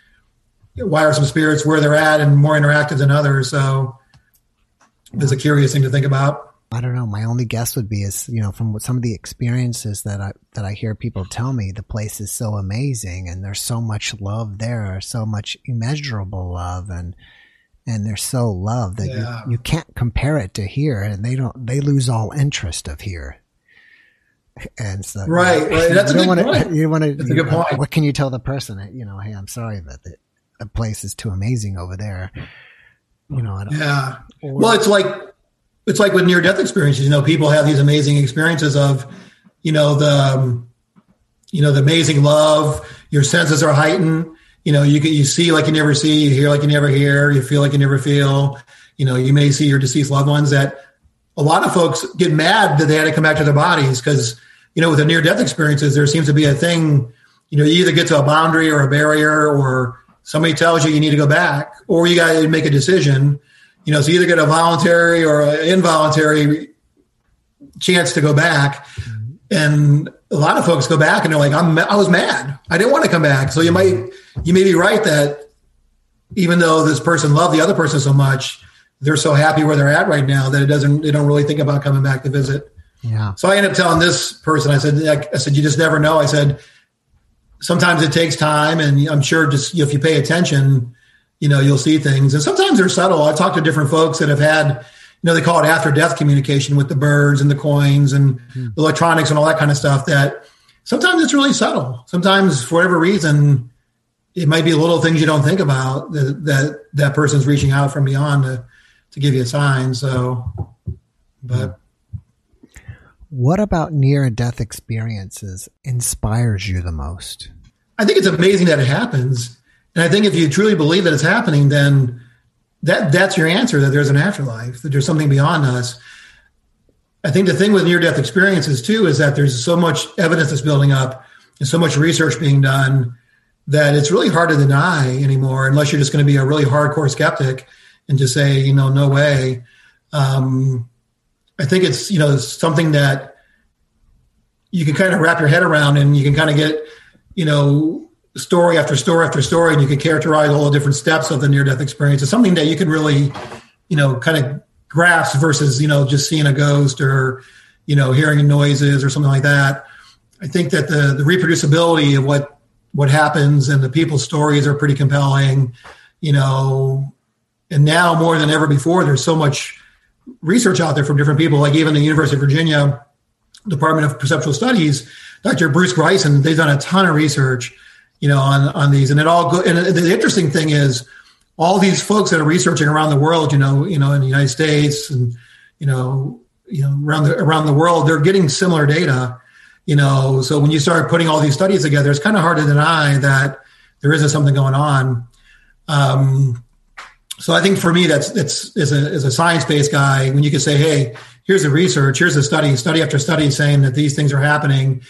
why are some spirits where they're at and more interactive than others. So it's a curious thing to think about. I don't know. My only guess would be is, you know, from some of the experiences that I, that I hear people tell me, the place is so amazing and there's so much love there, so much immeasurable love and, and they're so loved that yeah. you, you can't compare it to here and they don't, they lose all interest of here. And so, right, right. That's a good wanna, point. <laughs> You want to, That's a good point. What can you tell the person? You know, hey, I'm sorry that the, the place is too amazing over there. You know, yeah. Or, well, it's like it's like with near death experiences. You know, people have these amazing experiences of, you know, the, um, you know, the amazing love. Your senses are heightened. You know, you get you see like you never see, you hear like you never hear, you feel like you never feel. You know, you may see your deceased loved ones that a lot of folks get mad that they had to come back to their bodies because, you know, with the near death experiences, there seems to be a thing. You know, you either get to a boundary or a barrier, or somebody tells you you need to go back, or you got to make a decision you know, so either get a voluntary or an involuntary chance to go back. And a lot of folks go back and they're like, I'm, I was mad. I didn't want to come back. So you might, you may be right that even though this person loved the other person so much, they're so happy where they're at right now that it doesn't, they don't really think about coming back to visit. Yeah. So I ended up telling this person, I said, I said, you just never know. I said, sometimes it takes time and I'm sure just if you pay attention, you know, you'll see things. And sometimes they're subtle. I talked to different folks that have had, you know, they call it after death communication with the birds and the coins and mm-hmm. electronics and all that kind of stuff that sometimes it's really subtle. Sometimes for whatever reason, it might be little things you don't think about that that, that person's reaching out from beyond to, to give you a sign. So, but. What about near death experiences inspires you the most? I think it's amazing that it happens. And I think if you truly believe that it's happening, then that that's your answer that there's an afterlife, that there's something beyond us. I think the thing with near death experiences too is that there's so much evidence that's building up and so much research being done that it's really hard to deny anymore unless you're just going to be a really hardcore skeptic and just say, you know, no way. Um, I think it's, you know, something that you can kind of wrap your head around and you can kind of get, you know, story after story after story and you can characterize all the different steps of the near death experience. It's something that you can really, you know, kind of grasp versus, you know, just seeing a ghost or, you know, hearing noises or something like that. I think that the, the reproducibility of what, what happens and the people's stories are pretty compelling, you know, and now more than ever before, there's so much research out there from different people, like even the University of Virginia Department of Perceptual Studies, Dr. Bruce Greyson, they've done a ton of research, you know, on, on these. And it all go, and the interesting thing is all these folks that are researching around the world, you know, you know, in the United States and, you know, you know, around the, around the world, they're getting similar data, you know, so when you start putting all these studies together, it's kind of hard to deny that there isn't something going on. Um, so I think for me, that's that's as a as a science based guy, when you can say, hey, here's the research, here's the study, study after study saying that these things are happening,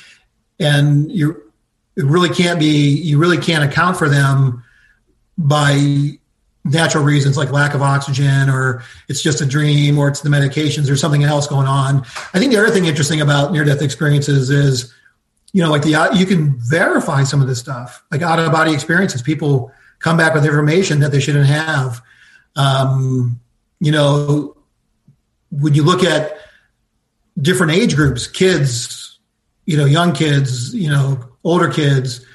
and you it really can't be you really can't account for them by natural reasons like lack of oxygen or it's just a dream or it's the medications or something else going on. I think the other thing interesting about near death experiences is you know like the you can verify some of this stuff like out of body experiences people come back with information that they shouldn't have um, you know, when you look at different age groups, kids, you know, young kids, you know, older kids,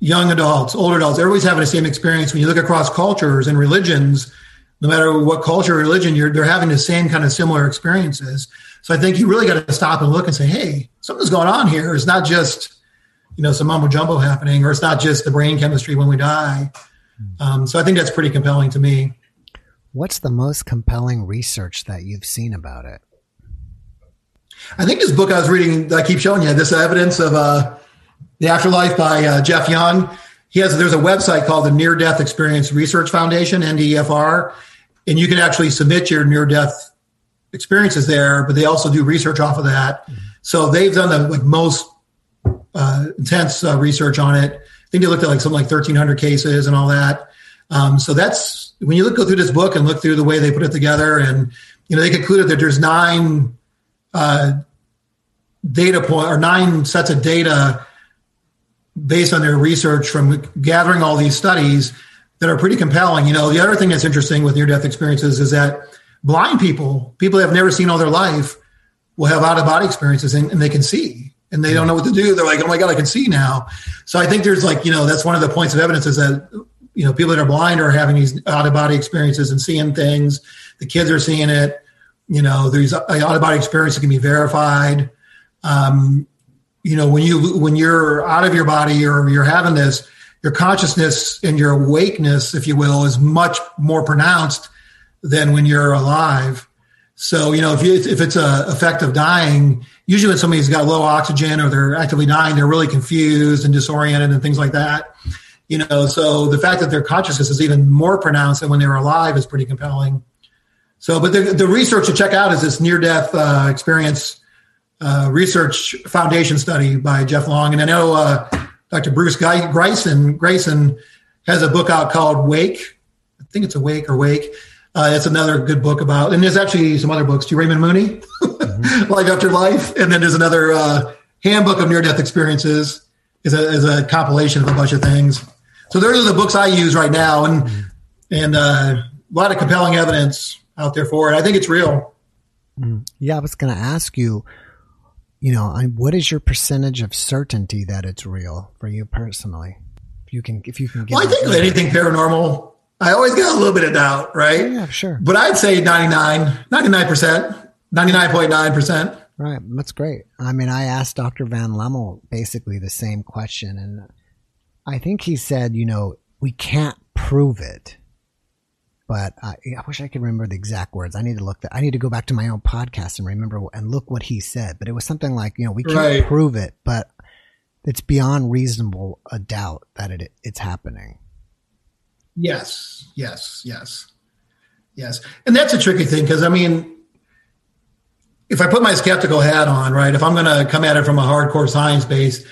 young adults, older adults, everybody's having the same experience. When you look across cultures and religions, no matter what culture or religion, you're, they're having the same kind of similar experiences. So I think you really got to stop and look and say, hey, something's going on here. It's not just, you know, some mumbo jumbo happening, or it's not just the brain chemistry when we die. Um, so I think that's pretty compelling to me. What's the most compelling research that you've seen about it? I think this book I was reading, I keep showing you this evidence of uh, the afterlife by uh, Jeff Long. He has there's a website called the Near Death Experience Research Foundation (NDEFR), and you can actually submit your near death experiences there. But they also do research off of that. Mm-hmm. So they've done the like most uh, intense uh, research on it. I think they looked at like something like 1,300 cases and all that. Um, so that's when you look go through this book and look through the way they put it together, and you know they concluded that there's nine uh, data point or nine sets of data based on their research from gathering all these studies that are pretty compelling. You know, the other thing that's interesting with near death experiences is that blind people, people that have never seen all their life, will have out of body experiences and, and, they can see and they don't know what to do. They're like, oh my God, I can see now. So I think there's like, you know, that's one of the points of evidence is that you know, people that are blind are having these out of body experiences and seeing things. The kids are seeing it. You know, there's out of body experiences can be verified. Um, you know, when you when you're out of your body or you're having this, your consciousness and your awakeness, if you will, is much more pronounced than when you're alive. So, you know, if you, if it's a effect of dying, usually when somebody's got low oxygen or they're actively dying, they're really confused and disoriented and things like that. You know, so the fact that their consciousness is even more pronounced than when they were alive is pretty compelling. So, but the, the research to check out is this near death uh, experience uh, research foundation study by Jeff Long. And I know uh, Dr. Bruce Grayson Greyson has a book out called Wake. I think it's Awake or Wake. Uh, it's another good book about, and there's actually some other books too. Raymond Moody, mm-hmm. <laughs> Life After Life. And then there's another uh, handbook of near death experiences is a, is a compilation of a bunch of things. So those are the books I use right now, and mm-hmm. and uh, a lot of compelling evidence out there for it. I think it's real. Mm. Yeah, I was going to ask you. You know, I, what is your percentage of certainty that it's real for you personally? If you can, if you can. Well, I think anything paranormal, I always got a little bit of doubt, right? Yeah, sure. But I'd say 99, 99%, 99.9%. Right. That's great. I mean, I asked Dr. Van Lommel basically the same question and I think he said, you know, we can't prove it, but I, I wish I could remember the exact words. I need to look that. I need to go back to my own podcast and remember and look what he said. But it was something like, you know, we can't right. prove it, but it's beyond reasonable a doubt that it it's happening. Yes, yes, yes, yes, and that's a tricky thing because I mean, if I put my skeptical hat on, right, if I'm going to come at it from a hardcore science base,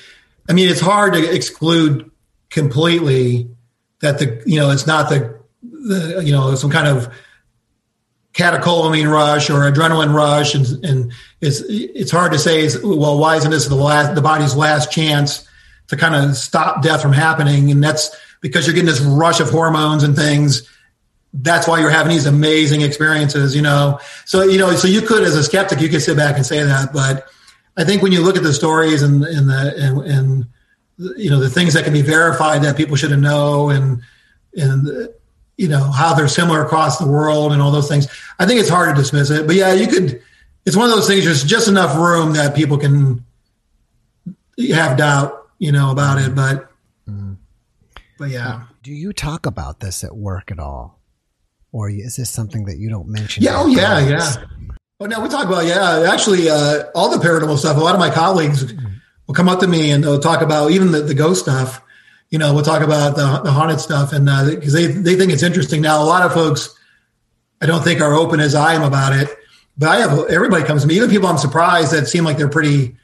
I mean, it's hard to exclude completely that the you know it's not the the you know some kind of catecholamine rush or adrenaline rush, and, and it's it's hard to say. Well, why isn't this the last the body's last chance to kind of stop death from happening? And that's because you're getting this rush of hormones and things. That's why you're having these amazing experiences, you know. So you know, so you could, as a skeptic, you could sit back and say that, but I think when you look at the stories and and the and, and you know the things that can be verified that people should know and and you know how they're similar across the world and all those things. I think it's hard to dismiss it but yeah you could it's one of those things there's just enough room that people can have doubt you know about it but mm. but yeah. Do you talk about this at work at all? Or is this something that you don't mention yeah oh yeah yeah. Oh no we talk about yeah actually uh, all the paranormal stuff a lot of my colleagues mm. will come up to me and they'll talk about even the, the ghost stuff you know, we'll talk about the, the haunted stuff, and because uh, they they think it's interesting. Now, a lot of folks, I don't think are open as I am about it, but I have everybody comes to me, even people I'm surprised that seem like they're pretty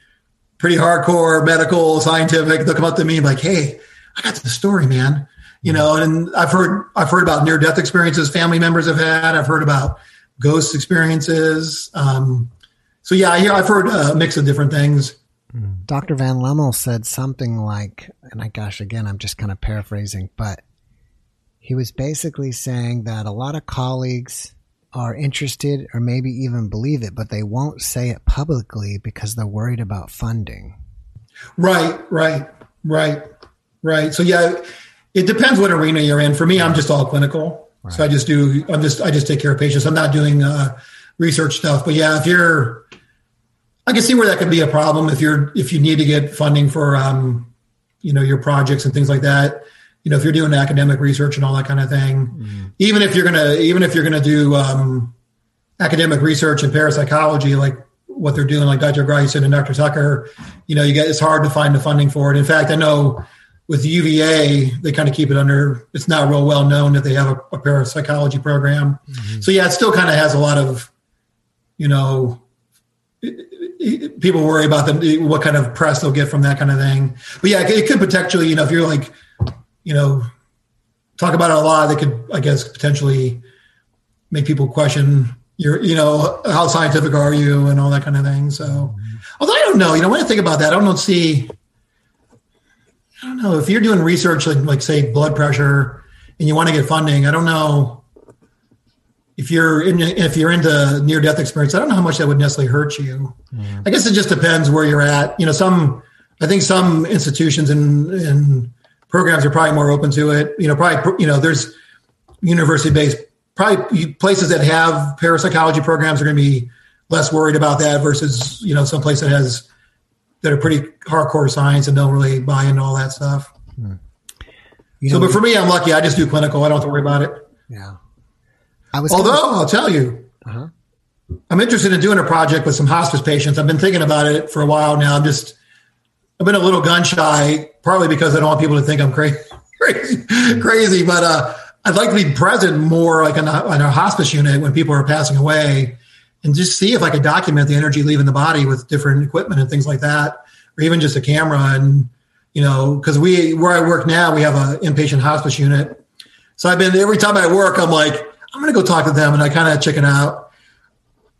pretty hardcore medical scientific. They'll come up to me like, "Hey, I got the story, man." You know, and I've heard I've heard about near death experiences family members have had. I've heard about ghost experiences. Um, so yeah, I hear I've heard a mix of different things. Dr. Van Lommel said something like, and I gosh, again, I'm just kind of paraphrasing, but he was basically saying that a lot of colleagues are interested or maybe even believe it, but they won't say it publicly because they're worried about funding. Right, right, right, right. So yeah, it depends what arena you're in. For me, I'm just all clinical. Right. So I just do, I'm just, I just take care of patients. I'm not doing uh, research stuff. But yeah, if you're, I can see where that could be a problem if you're if you need to get funding for um, you know your projects and things like that. You know, if you're doing academic research and all that kind of thing, mm-hmm. even if you're gonna even if you're gonna do um, academic research in parapsychology, like what they're doing, like Dr. Grice and Dr. Tucker, you know, you get it's hard to find the funding for it. In fact, I know with UVA, they kind of keep it under. It's not real well known that they have a, a parapsychology program. Mm-hmm. So yeah, it still kind of has a lot of, you know, people worry about them, what kind of press they'll get from that kind of thing. But yeah, it could potentially, you know, if you're like, you know, talk about it a lot, they could, I guess, potentially make people question your, you know, how scientific are you and all that kind of thing. So, although I don't know, you know, when I think about that, I don't see, I don't know if you're doing research like, like say blood pressure and you want to get funding, I don't know if you're in, if you're into near death experience, I don't know how much that would necessarily hurt you. Mm. I guess it just depends where you're at. You know, some I think some institutions and, and programs are probably more open to it. You know, probably you know there's university based probably places that have parapsychology programs are going to be less worried about that versus you know some place that has that are pretty hardcore science and don't really buy into all that stuff. Mm. so, but for me, I'm lucky. I just do clinical. I don't have to worry about it. Yeah. I was Although of, I'll tell you, uh-huh. I'm interested in doing a project with some hospice patients. I've been thinking about it for a while now. I'm just, I've been a little gun shy, partly because I don't want people to think I'm crazy, <laughs> crazy, crazy. But uh, I'd like to be present more, like in a, in a hospice unit when people are passing away, and just see if I could document the energy leaving the body with different equipment and things like that, or even just a camera. And you know, because we where I work now, we have an inpatient hospice unit. So I've been every time I work, I'm like, I'm going to go talk to them. And I kind of chicken out.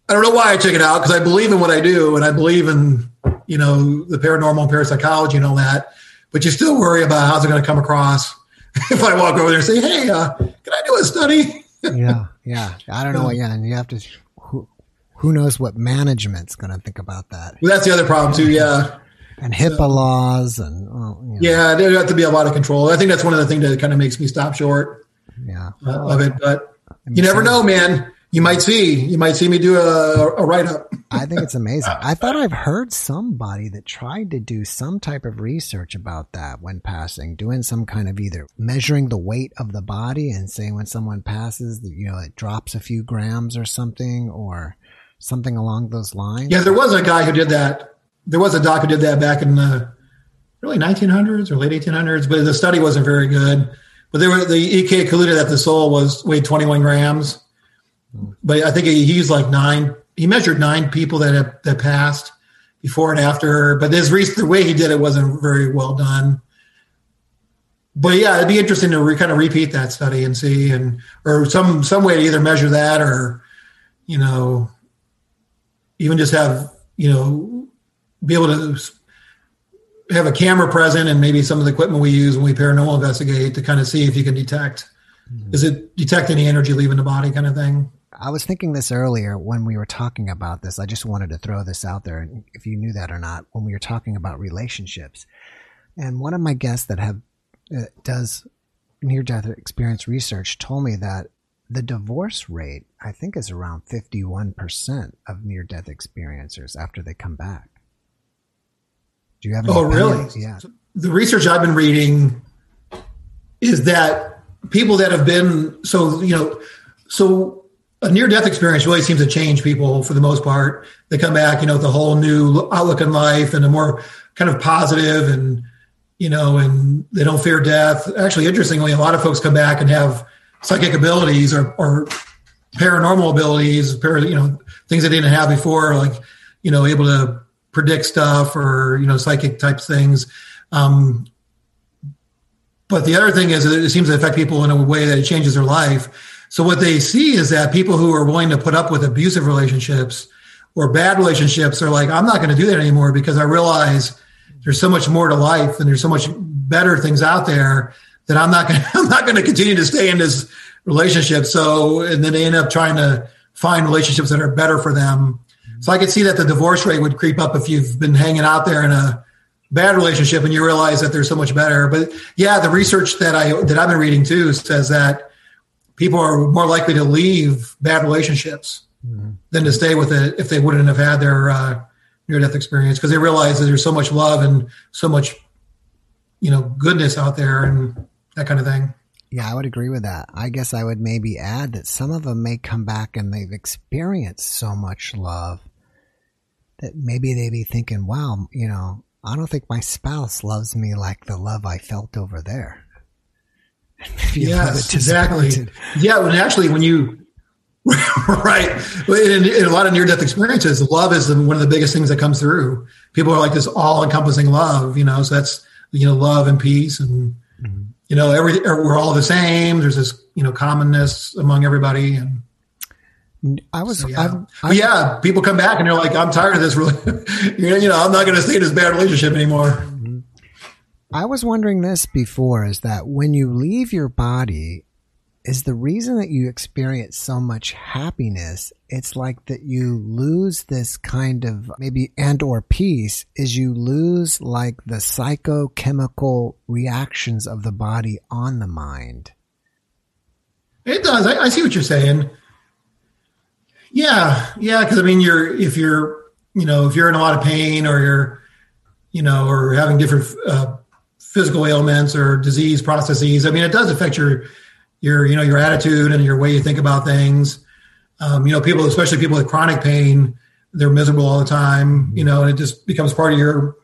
I don't know why I chicken out because I believe in what I do and I believe in, you know, the paranormal and parapsychology and all that. But you still worry about how's it going to come across <laughs> if I walk over there and say, hey, uh, can I do a study? <laughs> yeah. Yeah. I don't know. Yeah. And you have to, who, who knows what management's going to think about that? Well, that's the other problem too. Yeah. And HIPAA so, laws and, you know. yeah, there have to be a lot of control. I think that's one of the things that kind of makes me stop short yeah. Uh, of it. But, you never know, man. You might see. You might see me do a, a write up. I think it's amazing. <laughs> I thought I've heard somebody that tried to do some type of research about that when passing, doing some kind of either measuring the weight of the body and saying when someone passes, you know, it drops a few grams or something, or something along those lines. Yeah, there was a guy who did that. There was a doc who did that back in the early 1900s or late 1800s, but the study wasn't very good. But there were the EK concluded that the soul was weighed 21 grams, but I think he used like nine. He measured nine people that have, that passed before and after. But his the way he did it wasn't very well done. But yeah, it'd be interesting to re, kind of repeat that study and see, and or some some way to either measure that or, you know, even just have you know be able to have a camera present and maybe some of the equipment we use when we paranormal investigate to kind of see if you can detect. Mm-hmm. does it detect any energy leaving the body kind of thing? I was thinking this earlier when we were talking about this. I just wanted to throw this out there and if you knew that or not when we were talking about relationships. And one of my guests that have uh, does near death experience research told me that the divorce rate i think is around 51% of near death experiencers after they come back do you have? oh, really? Yeah. The research I've been reading is that people that have been so you know so a near death experience really seems to change people for the most part. They come back, you know, with a whole new outlook in life and a more kind of positive and you know, and they don't fear death. Actually, interestingly, a lot of folks come back and have psychic abilities or, or paranormal abilities, para, you know, things they didn't have before, like you know, able to predict stuff or you know psychic type things. Um, but the other thing is it seems to affect people in a way that it changes their life. So what they see is that people who are willing to put up with abusive relationships or bad relationships are like, I'm not going to do that anymore because I realize there's so much more to life and there's so much better things out there that I'm not going <laughs> to, I'm not going to continue to stay in this relationship. So, and then they end up trying to find relationships that are better for them so I could see that the divorce rate would creep up if you've been hanging out there in a bad relationship and you realize that there's so much better. But yeah, the research that I that I've been reading too says that people are more likely to leave bad relationships mm-hmm. than to stay with it if they wouldn't have had their uh, near death experience because they realize that there's so much love and so much you know goodness out there and that kind of thing. Yeah, I would agree with that. I guess I would maybe add that some of them may come back and they've experienced so much love that maybe they'd be thinking, wow, you know, I don't think my spouse loves me like the love I felt over there. <laughs> yes, exactly. Yeah, and actually, when you <laughs> right, in, in, a lot of near-death experiences, love is the, one of the biggest things that comes through. People are like this all-encompassing love, you know. So that's you know, love and peace and mm-hmm you know, every we're all the same. There's this, you know, commonness among everybody. And I was, so, yeah. I'm, I'm, yeah. people come back and they're like, I'm tired of this. Really, <laughs> you know, I'm not going to stay in this bad relationship anymore. Mm-hmm. I was wondering this before: is that when you leave your body, is the reason that you experience so much happiness it's like that you lose this kind of maybe and or peace is you lose like the psychochemical reactions of the body on the mind. It does. I, I see what you're saying. Yeah yeah because i mean you're if you're you know if you're in a lot of pain or you're you know or having different uh, physical ailments or disease processes i mean it does affect your your you know your attitude and your way you think about things. Um, you know, people, especially people with chronic pain, they're miserable all the time. You know, and it just becomes part of your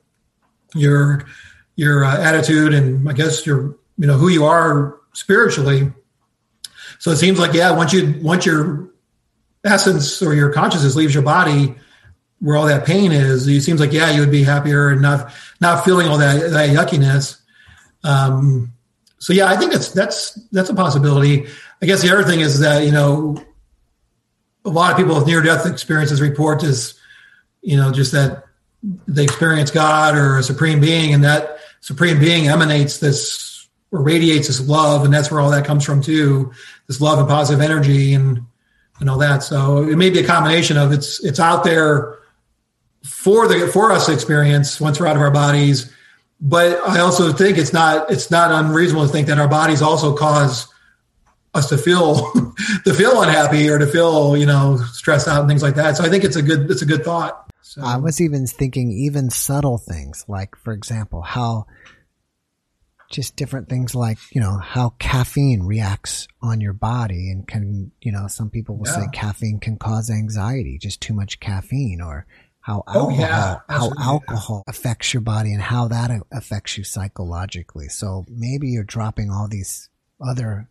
your your uh, attitude and I guess your you know who you are spiritually. So it seems like yeah, once you once your essence or your consciousness leaves your body, where all that pain is, it seems like yeah, you would be happier and not not feeling all that that yuckiness. Um, so yeah, I think that's that's that's a possibility. I guess the other thing is that you know a lot of people with near death experiences report is you know just that they experience God or a supreme being, and that supreme being emanates this or radiates this love, and that's where all that comes from too. This love and positive energy and and all that. So it may be a combination of it's it's out there for the for us to experience once we're out of our bodies but I also think it's not it's not unreasonable to think that our bodies also cause us to feel <laughs> to feel unhappy or to feel you know stressed out and things like that. So I think it's a good it's a good thought. So. I was even thinking even subtle things like, for example, how just different things like you know how caffeine reacts on your body and can you know some people will yeah. say caffeine can cause anxiety just too much caffeine or how Oh, alcohol yeah, how alcohol affects your body and how that uh, affects you psychologically. So maybe you're dropping all these other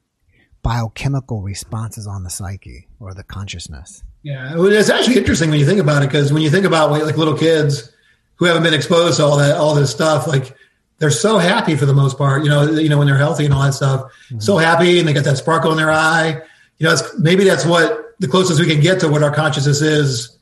biochemical responses on the psyche or the consciousness. Yeah, well, it's actually interesting when you think about it because when you think about like little kids who haven't been exposed to all that all this stuff, like they're so happy for the most part. You know, you know when they're healthy and all that stuff, mm-hmm. so happy and they got that sparkle in their eye. You know, it's, maybe that's what the closest we can get to what our consciousness is.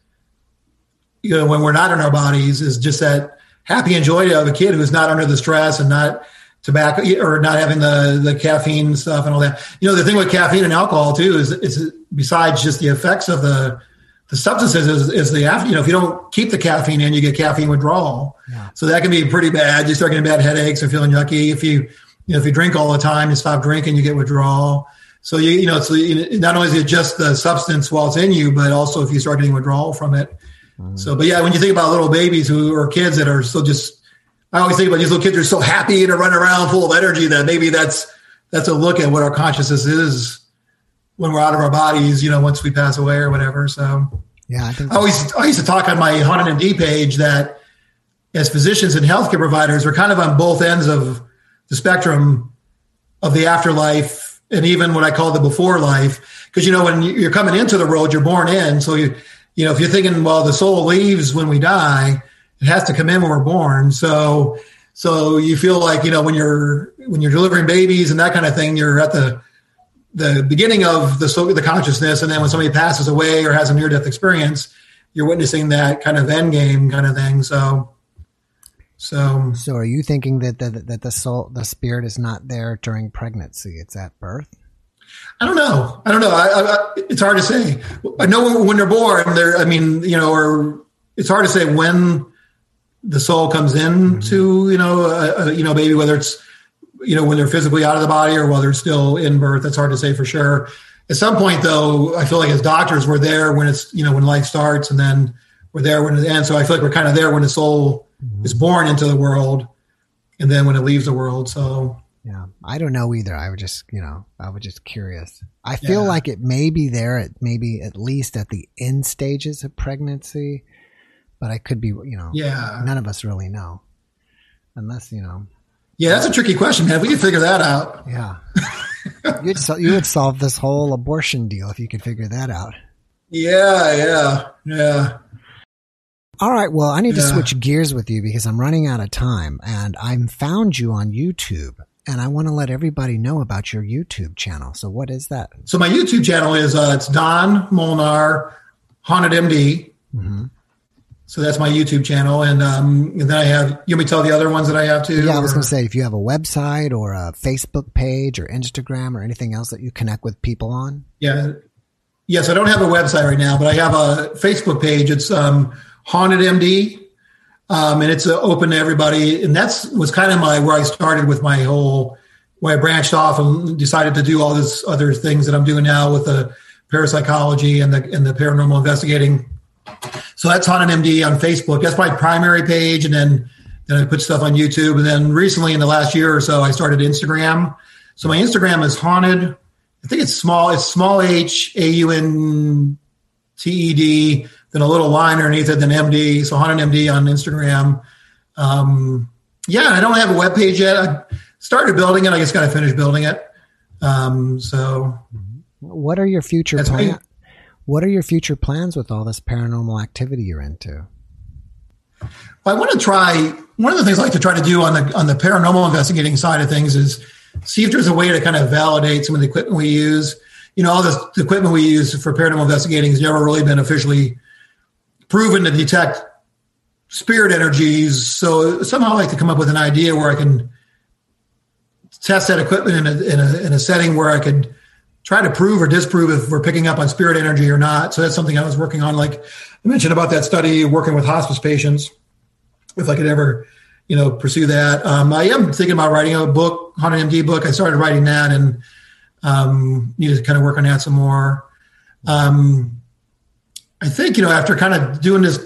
You know, when we're not in our bodies, is just that happy and joy of a kid who's not under the stress and not tobacco or not having the the caffeine stuff and all that. You know, the thing with caffeine and alcohol too is is besides just the effects of the the substances is, is the after. You know, if you don't keep the caffeine in, you get caffeine withdrawal. Yeah. So that can be pretty bad. You start getting bad headaches or feeling yucky. If you you know if you drink all the time, you stop drinking, you get withdrawal. So you you know, so you, not only is it just the substance while it's in you, but also if you start getting withdrawal from it. Mm-hmm. So, but yeah, when you think about little babies who or kids that are still just, I always think about these little kids are so happy and are running around full of energy that maybe that's that's a look at what our consciousness is when we're out of our bodies. You know, once we pass away or whatever. So, Yeah, I think I always I used to talk on my Haunted MD page that as physicians and healthcare providers, we're kind of on both ends of the spectrum of the afterlife and even what I call the before life. Because you know, when you're coming into the world, you're born in. So you you know, if you're thinking, well, the soul leaves when we die, it has to come in when we're born. So so you feel like you know when you're when you're delivering babies and that kind of thing, you're at the the beginning of the the consciousness, and then when somebody passes away or has a near death experience, you're witnessing that kind of end game kind of thing. So, so so. Are you thinking that the, that the soul, the spirit, is not there during pregnancy? It's at birth. I don't know. I don't know. I, I, it's hard to say. I know when they're born, they're. I mean, you know, or it's hard to say when the soul comes in mm-hmm. to you know, a, a, you know, baby whether it's you know when they're physically out of the body or while they're still in birth. That's hard to say for sure. At some point, though, I feel like as doctors, we're there when it's you know when life starts, and then we're there when it ends. So I feel like we're kind of there when the soul mm-hmm. is born into the world, and then when it leaves the world. So Yeah, I don't know either. I was just, you know, I was just curious. I feel Yeah. like it may be there at maybe at least at the end stages of pregnancy, but I could be, you know, yeah, none of us really know, unless you know, yeah, that's a tricky question, man. If we could figure that out. yeah. <laughs> You'd sol- you would solve this whole abortion deal if you could figure that out. Yeah, yeah, yeah. All right, well, I need to switch gears with you because I'm running out of time, and I found you on YouTube, and I want to let everybody know about your YouTube channel. So, what is that? So my YouTube channel is uh, it's Don Molnar Haunted MD. hmm So that's my YouTube channel, and um, and then I have. You want me to tell the other ones that I have too? Yeah, I was going to say if you have a website or a Facebook page or Instagram or anything else that you connect with people on. Yeah. Yes, I don't have a website right now, but I have a Facebook page. It's um, Haunted MD, um, and it's uh, open to everybody. And that's was kind of my where I started with my whole where I branched off and decided to do all this other things that I'm doing now with the parapsychology and the and the paranormal investigating. So that's Haunted MD on Facebook. That's my primary page, and then then I put stuff on YouTube. And then recently, in the last year or so, I started Instagram. So my Instagram is haunted. I think it's small. It's small h a u n t e d. Then a little line underneath it. Then MD. So haunted MD on Instagram. Um, yeah, I don't have a web page yet. I started building it. I just got to finish building it. Um, so What are your future plans? What are your future plans with all this paranormal activity you're into? I want to try. One of the things I like to try to do on the on the paranormal investigating side of things is see if there's a way to kind of validate some of the equipment we use. You know, all this the equipment we use for paranormal investigating has never really been officially proven to detect spirit energies. So somehow I like to come up with an idea where I can test that equipment in a, in a, in a setting where I could try to prove or disprove if we're picking up on spirit energy or not. So that's something I was working on. Like I mentioned about that study, working with hospice patients, if I could ever, you know, pursue that. Um, I am thinking about writing a book, Haunted MD book. I started writing that and um, need to kind of work on that some more. Um, I think, you know, after kind of doing this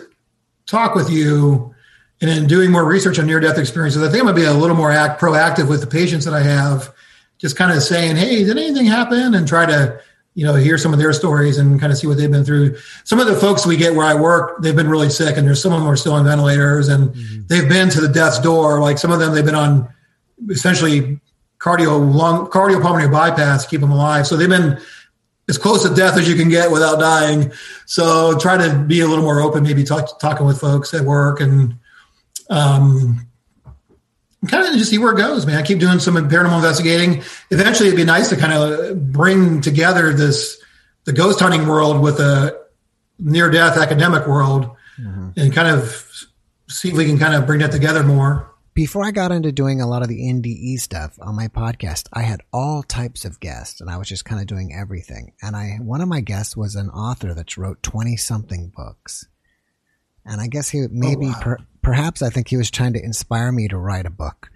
talk with you and then doing more research on near death experiences, I think I'm going to be a little more act, proactive with the patients that I have, just kind of saying, hey, did anything happen? And try to you know, hear some of their stories and kind of see what they've been through. Some of the folks we get where I work, they've been really sick, and there's some of them are still on ventilators, and mm-hmm. they've been to the death's door. Like some of them, they've been on essentially cardio long cardiopulmonary bypass to keep them alive. So they've been as close to death as you can get without dying. So try to be a little more open, maybe talk, talking with folks at work and um, kind of just see where it goes, man. I keep doing some paranormal investigating. Eventually, it'd be nice to kind of bring together this the ghost hunting world with a near death academic world, mm-hmm. and kind of see if we can kind of bring that together more. Before I got into doing a lot of the NDE stuff on my podcast, I had all types of guests, and I was just kind of doing everything. And I one of my guests was an author that wrote twenty something books. And I guess he oh, maybe oh, wow. per, perhaps I think he was trying to inspire me to write a book.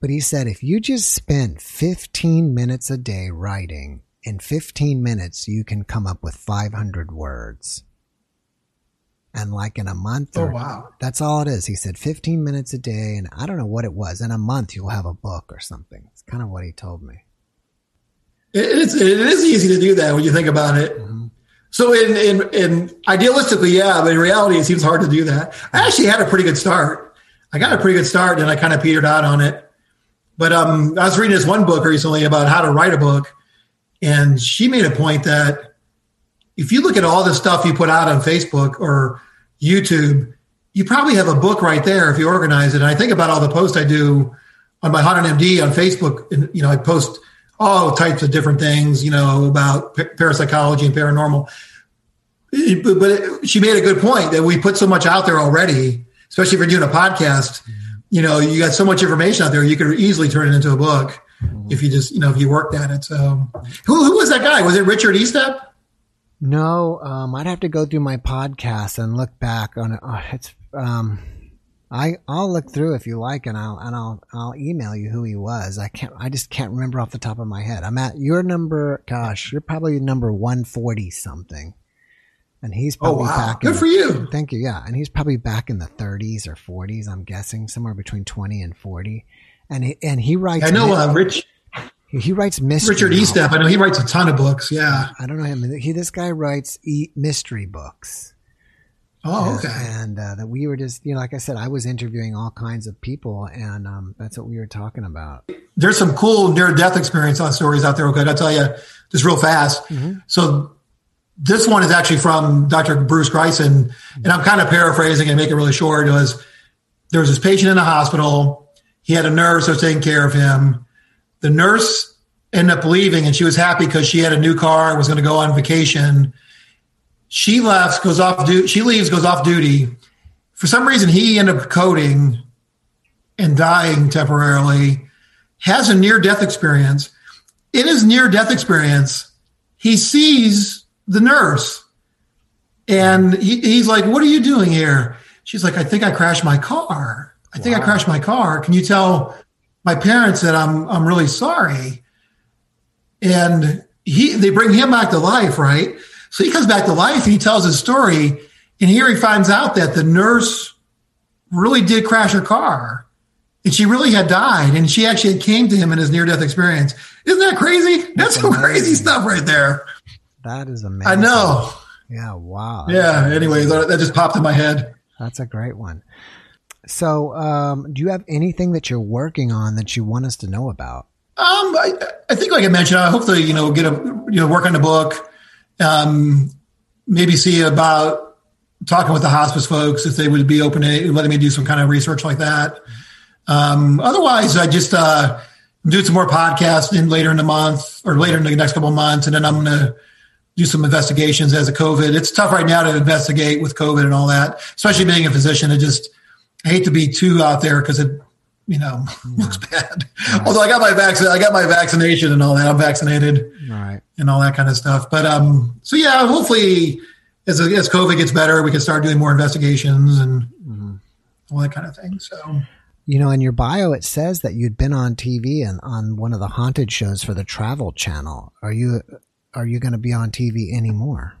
But he said if you just spend 15 minutes a day writing, in 15 minutes you can come up with 500 words. And like in a month oh, or, oh, wow. that's all it is. He said 15 minutes a day and I don't know what it was. In a month you'll have a book or something. It's kind of what he told me. It's, it is easy to do that when you think about it. Mm-hmm. So in, in, in idealistically, yeah, but in reality, it seems hard to do that. I actually had a pretty good start. I got a pretty good start and I kind of petered out on it. But um, I was reading this one book recently about how to write a book. And she made a point that if you look at all the stuff you put out on Facebook or YouTube, you probably have a book right there if you organize it. And I think about all the posts I do on my Haunted MD on Facebook. And, you know, I post all types of different things, you know, about parapsychology and paranormal. But, she made a good point that we put so much out there already, especially if you're doing a podcast. You know, you got so much information out there, you could easily turn it into a book if you just, you know, if you worked at it. So, who, who was that guy? Was it Richard Estep? No, um, I'd have to go through my podcast and look back on it. Oh, it's, um, I I'll look through if you like, and I'll and I'll I'll email you who he was. I can't. I just can't remember off the top of my head. I'm at your number. Gosh, you're probably number one forty something, and he's oh, probably oh, wow. back. Good in, for you. Thank you. Yeah, and he's probably back in the 30s or 40s. I'm guessing somewhere between 20 and 40. And he, and he writes. I know, uh, Rich. He, writes mystery. Richard Estep. I know he writes a ton of books. Yeah. I don't know him. He this guy writes e- mystery books. Oh, okay. And, uh, that we were just, you know, like I said, I was interviewing all kinds of people, and um, that's what we were talking about. There's some cool near death experience on stories out there. Okay, I'll tell you just real fast. Mm-hmm. So this one is actually from Dr. Bruce Greyson, and I'm kind of paraphrasing and make it really short. It was there was this patient in the hospital. He had a nurse who was taking care of him. The nurse ended up leaving, and she was happy because she had a new car, and was going to go on vacation she left, goes off duty. She leaves, goes off duty. For some reason, he ended up coding and dying temporarily. Has a near death experience. In his near death experience, he sees the nurse, and he, he's like, "What are you doing here?" She's like, "I think I crashed my car. I think wow. I crashed my car. Can you tell my parents that I'm I'm really sorry?" And he they bring him back to life, right? So he comes back to life and he tells his story. And here he finds out that the nurse really did crash her car and she really had died. And she actually came to him in his near death experience. Isn't that crazy? That's, That's some crazy stuff right there. That is amazing. I know. Yeah. Wow. yeah. Anyway, that, that just popped in my head. That's a great one. So, um, do you have anything that you're working on that you want us to know about? Um, I, I think, like I mentioned, I hopefully, you know, get a, you know, work on the book um, maybe see about talking with the hospice folks if they would be open to letting me do some kind of research like that. Um, otherwise, I just uh, do some more podcasts in later in the month or later in the next couple of months, and then I'm going to do some investigations as a COVID. It's tough right now to investigate with COVID and all that, especially being a physician. I just I hate to be too out there because it you know, <laughs> looks bad. Right. Although I got my vaccine, I got my vaccination and all that. I'm vaccinated, right, and all that kind of stuff. But um, so yeah, hopefully, as as COVID gets better, we can start doing more investigations and mm-hmm. all that kind of thing. So. You know, in your bio, it says that you'd been on TV and on one of the haunted shows for the Travel Channel. Are you are you going to be on TV anymore?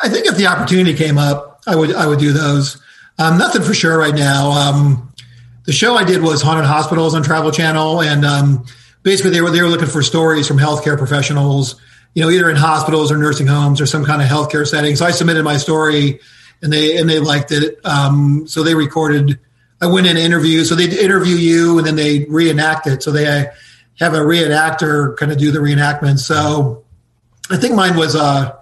I think if the opportunity came up, I would I would do those. Um, nothing for sure right now. Um, the show I did was haunted hospitals on Travel Channel, and um, basically they were they were looking for stories from healthcare professionals, you know, either in hospitals or nursing homes or some kind of healthcare setting. So I submitted my story, and they and they liked it. Um, so they recorded. I went in interview. So they interview you, and then they reenact it. So they have a reenactor kind of do the reenactment. So I think mine was uh,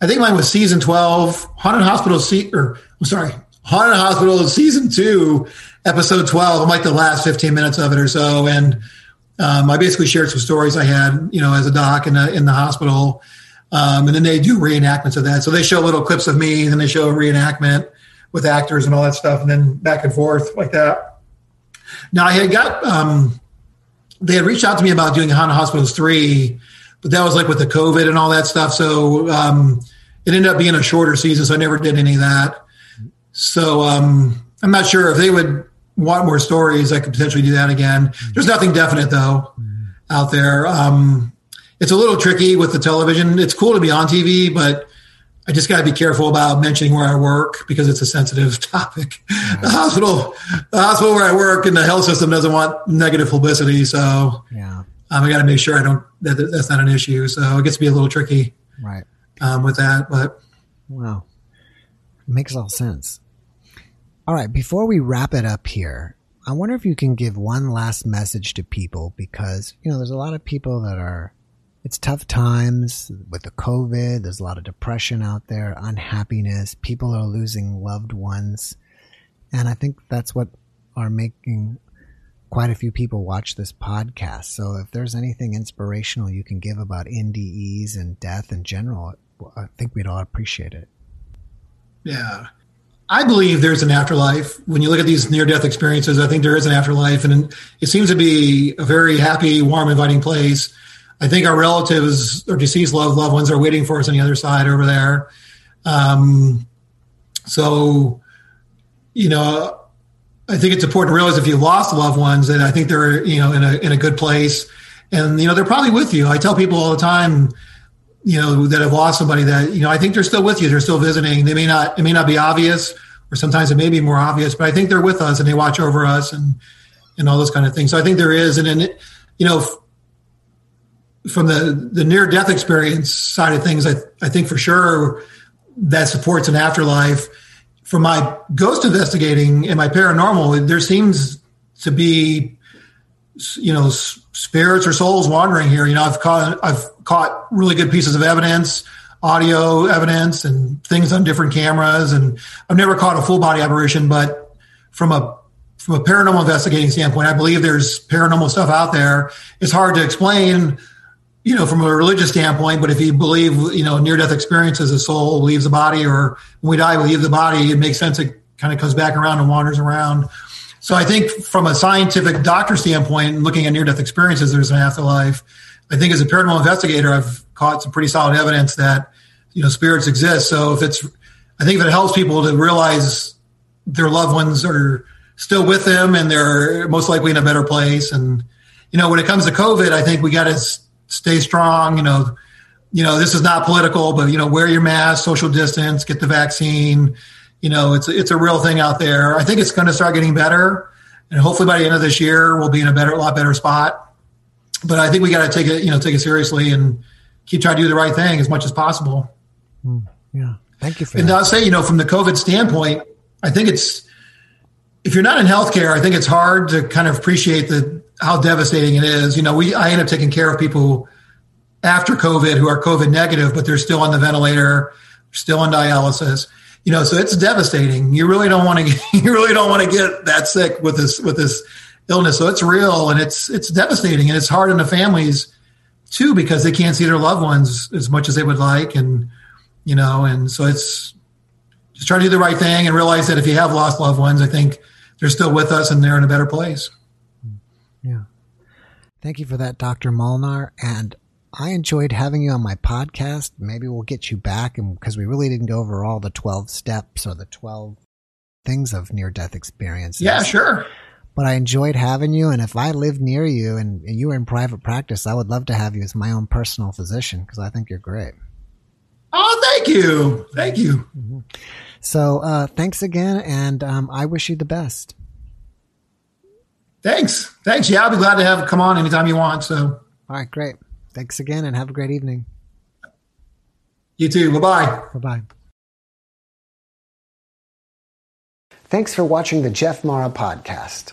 I think mine was season twelve, Haunted Hospital. Or I'm sorry, Haunted Hospital season two, episode twelve. I'm like the last fifteen minutes of it or so, and um, I basically shared some stories I had, you know, as a doc in the in the hospital, um, and then they do reenactments of that. So they show little clips of me, then they show a reenactment with actors and all that stuff, and then back and forth like that. Now I had got um, they had reached out to me about doing Haunted Hospitals three, but that was like with the COVID and all that stuff. So um, it ended up being a shorter season, so I never did any of that. So um, I'm not sure if they would want more stories, I could potentially do that again. There's nothing definite though out there. Um, it's a little tricky with the television. It's cool to be on TV, but I just got to be careful about mentioning where I work because it's a sensitive <laughs> topic. The hospital, the hospital where I work, and the health system doesn't want negative publicity. So yeah, um, I got to make sure I don't that that's not an issue. So it gets to be a little tricky, right, um, with that. But wow, makes all sense. All right, before we wrap it up here, I wonder if you can give one last message to people because, you know, there's a lot of people that are, it's tough times with the COVID. There's a lot of depression out there, unhappiness. People are losing loved ones. And I think that's what are making quite a few people watch this podcast. So if there's anything inspirational you can give about NDEs and death in general, I think we'd all appreciate it. Yeah. I believe there's an afterlife. When you look at these near death experiences, I think there is an afterlife, and it seems to be a very happy, warm, inviting place. I think our relatives or deceased loved loved ones are waiting for us on the other side over there. Um, so, you know, I think it's important to realize if you lost loved ones, that I think they're you know in a in a good place, and you know they're probably with you. I tell people all the time, you know, that have lost somebody that, you know, I think they're still with you. They're still visiting. They may not, it may not be obvious or sometimes it may be more obvious, but I think they're with us and they watch over us and, and all those kind of things. So I think there is. And then, you know, from the, the near death experience side of things, I, I think for sure that supports an afterlife. For my ghost investigating and my paranormal, there seems to be, you know, spirits or souls wandering here. You know, I've caught I've caught really good pieces of evidence, audio evidence, and things on different cameras. And I've never caught a full body apparition, but from a from a paranormal investigating standpoint, I believe there's paranormal stuff out there. It's hard to explain, you know, from a religious standpoint. But if you believe, you know, near death experiences, a soul leaves the body, or when we die, we leave the body. It makes sense. It kind of comes back around and wanders around. So I think from a scientific doctor standpoint, looking at near death experiences, there's an afterlife. I think as a paranormal investigator, I've caught some pretty solid evidence that you know spirits exist. So if it's, I think if it helps people to realize their loved ones are still with them and they're most likely in a better place. And you know, when it comes to COVID, I think we got to stay strong. You know, you know, this is not political, but you know, wear your mask, social distance, get the vaccine. You know, it's it's a real thing out there. I think it's going to start getting better, and hopefully by the end of this year, we'll be in a better, a lot better spot. But I think we got to take it, you know, take it seriously and keep trying to do the right thing as much as possible. Mm, yeah, thank you for and that. I'll say, you know, from the COVID standpoint, I think it's if you're not in healthcare, I think it's hard to kind of appreciate the how devastating it is. You know, we I end up taking care of people after COVID who are COVID negative, but they're still on the ventilator, still on dialysis you know, so it's devastating. You really don't want to, get, you really don't want to get that sick with this, with this illness. So it's real and it's, it's devastating and it's hard on the families too, because they can't see their loved ones as much as they would like. And, you know, and so it's just try to do the right thing and realize that if you have lost loved ones, I think they're still with us and they're in a better place. Yeah. Thank you for that, Dr. Molnar. And I enjoyed having you on my podcast. Maybe we'll get you back and because we really didn't go over all the 12 steps or the 12 things of near death experiences. Yeah, sure. But I enjoyed having you. And if I lived near you and, and you were in private practice, I would love to have you as my own personal physician because I think you're great. Oh, thank you. Thank you. Mm-hmm. So uh, thanks again. And um, I wish you the best. Thanks. Thanks. Yeah, I'll be glad to have come on anytime you want. So, all right, great. Thanks again and have a great evening. You too. Bye bye. Bye bye. Thanks for watching the Jeff Mara podcast.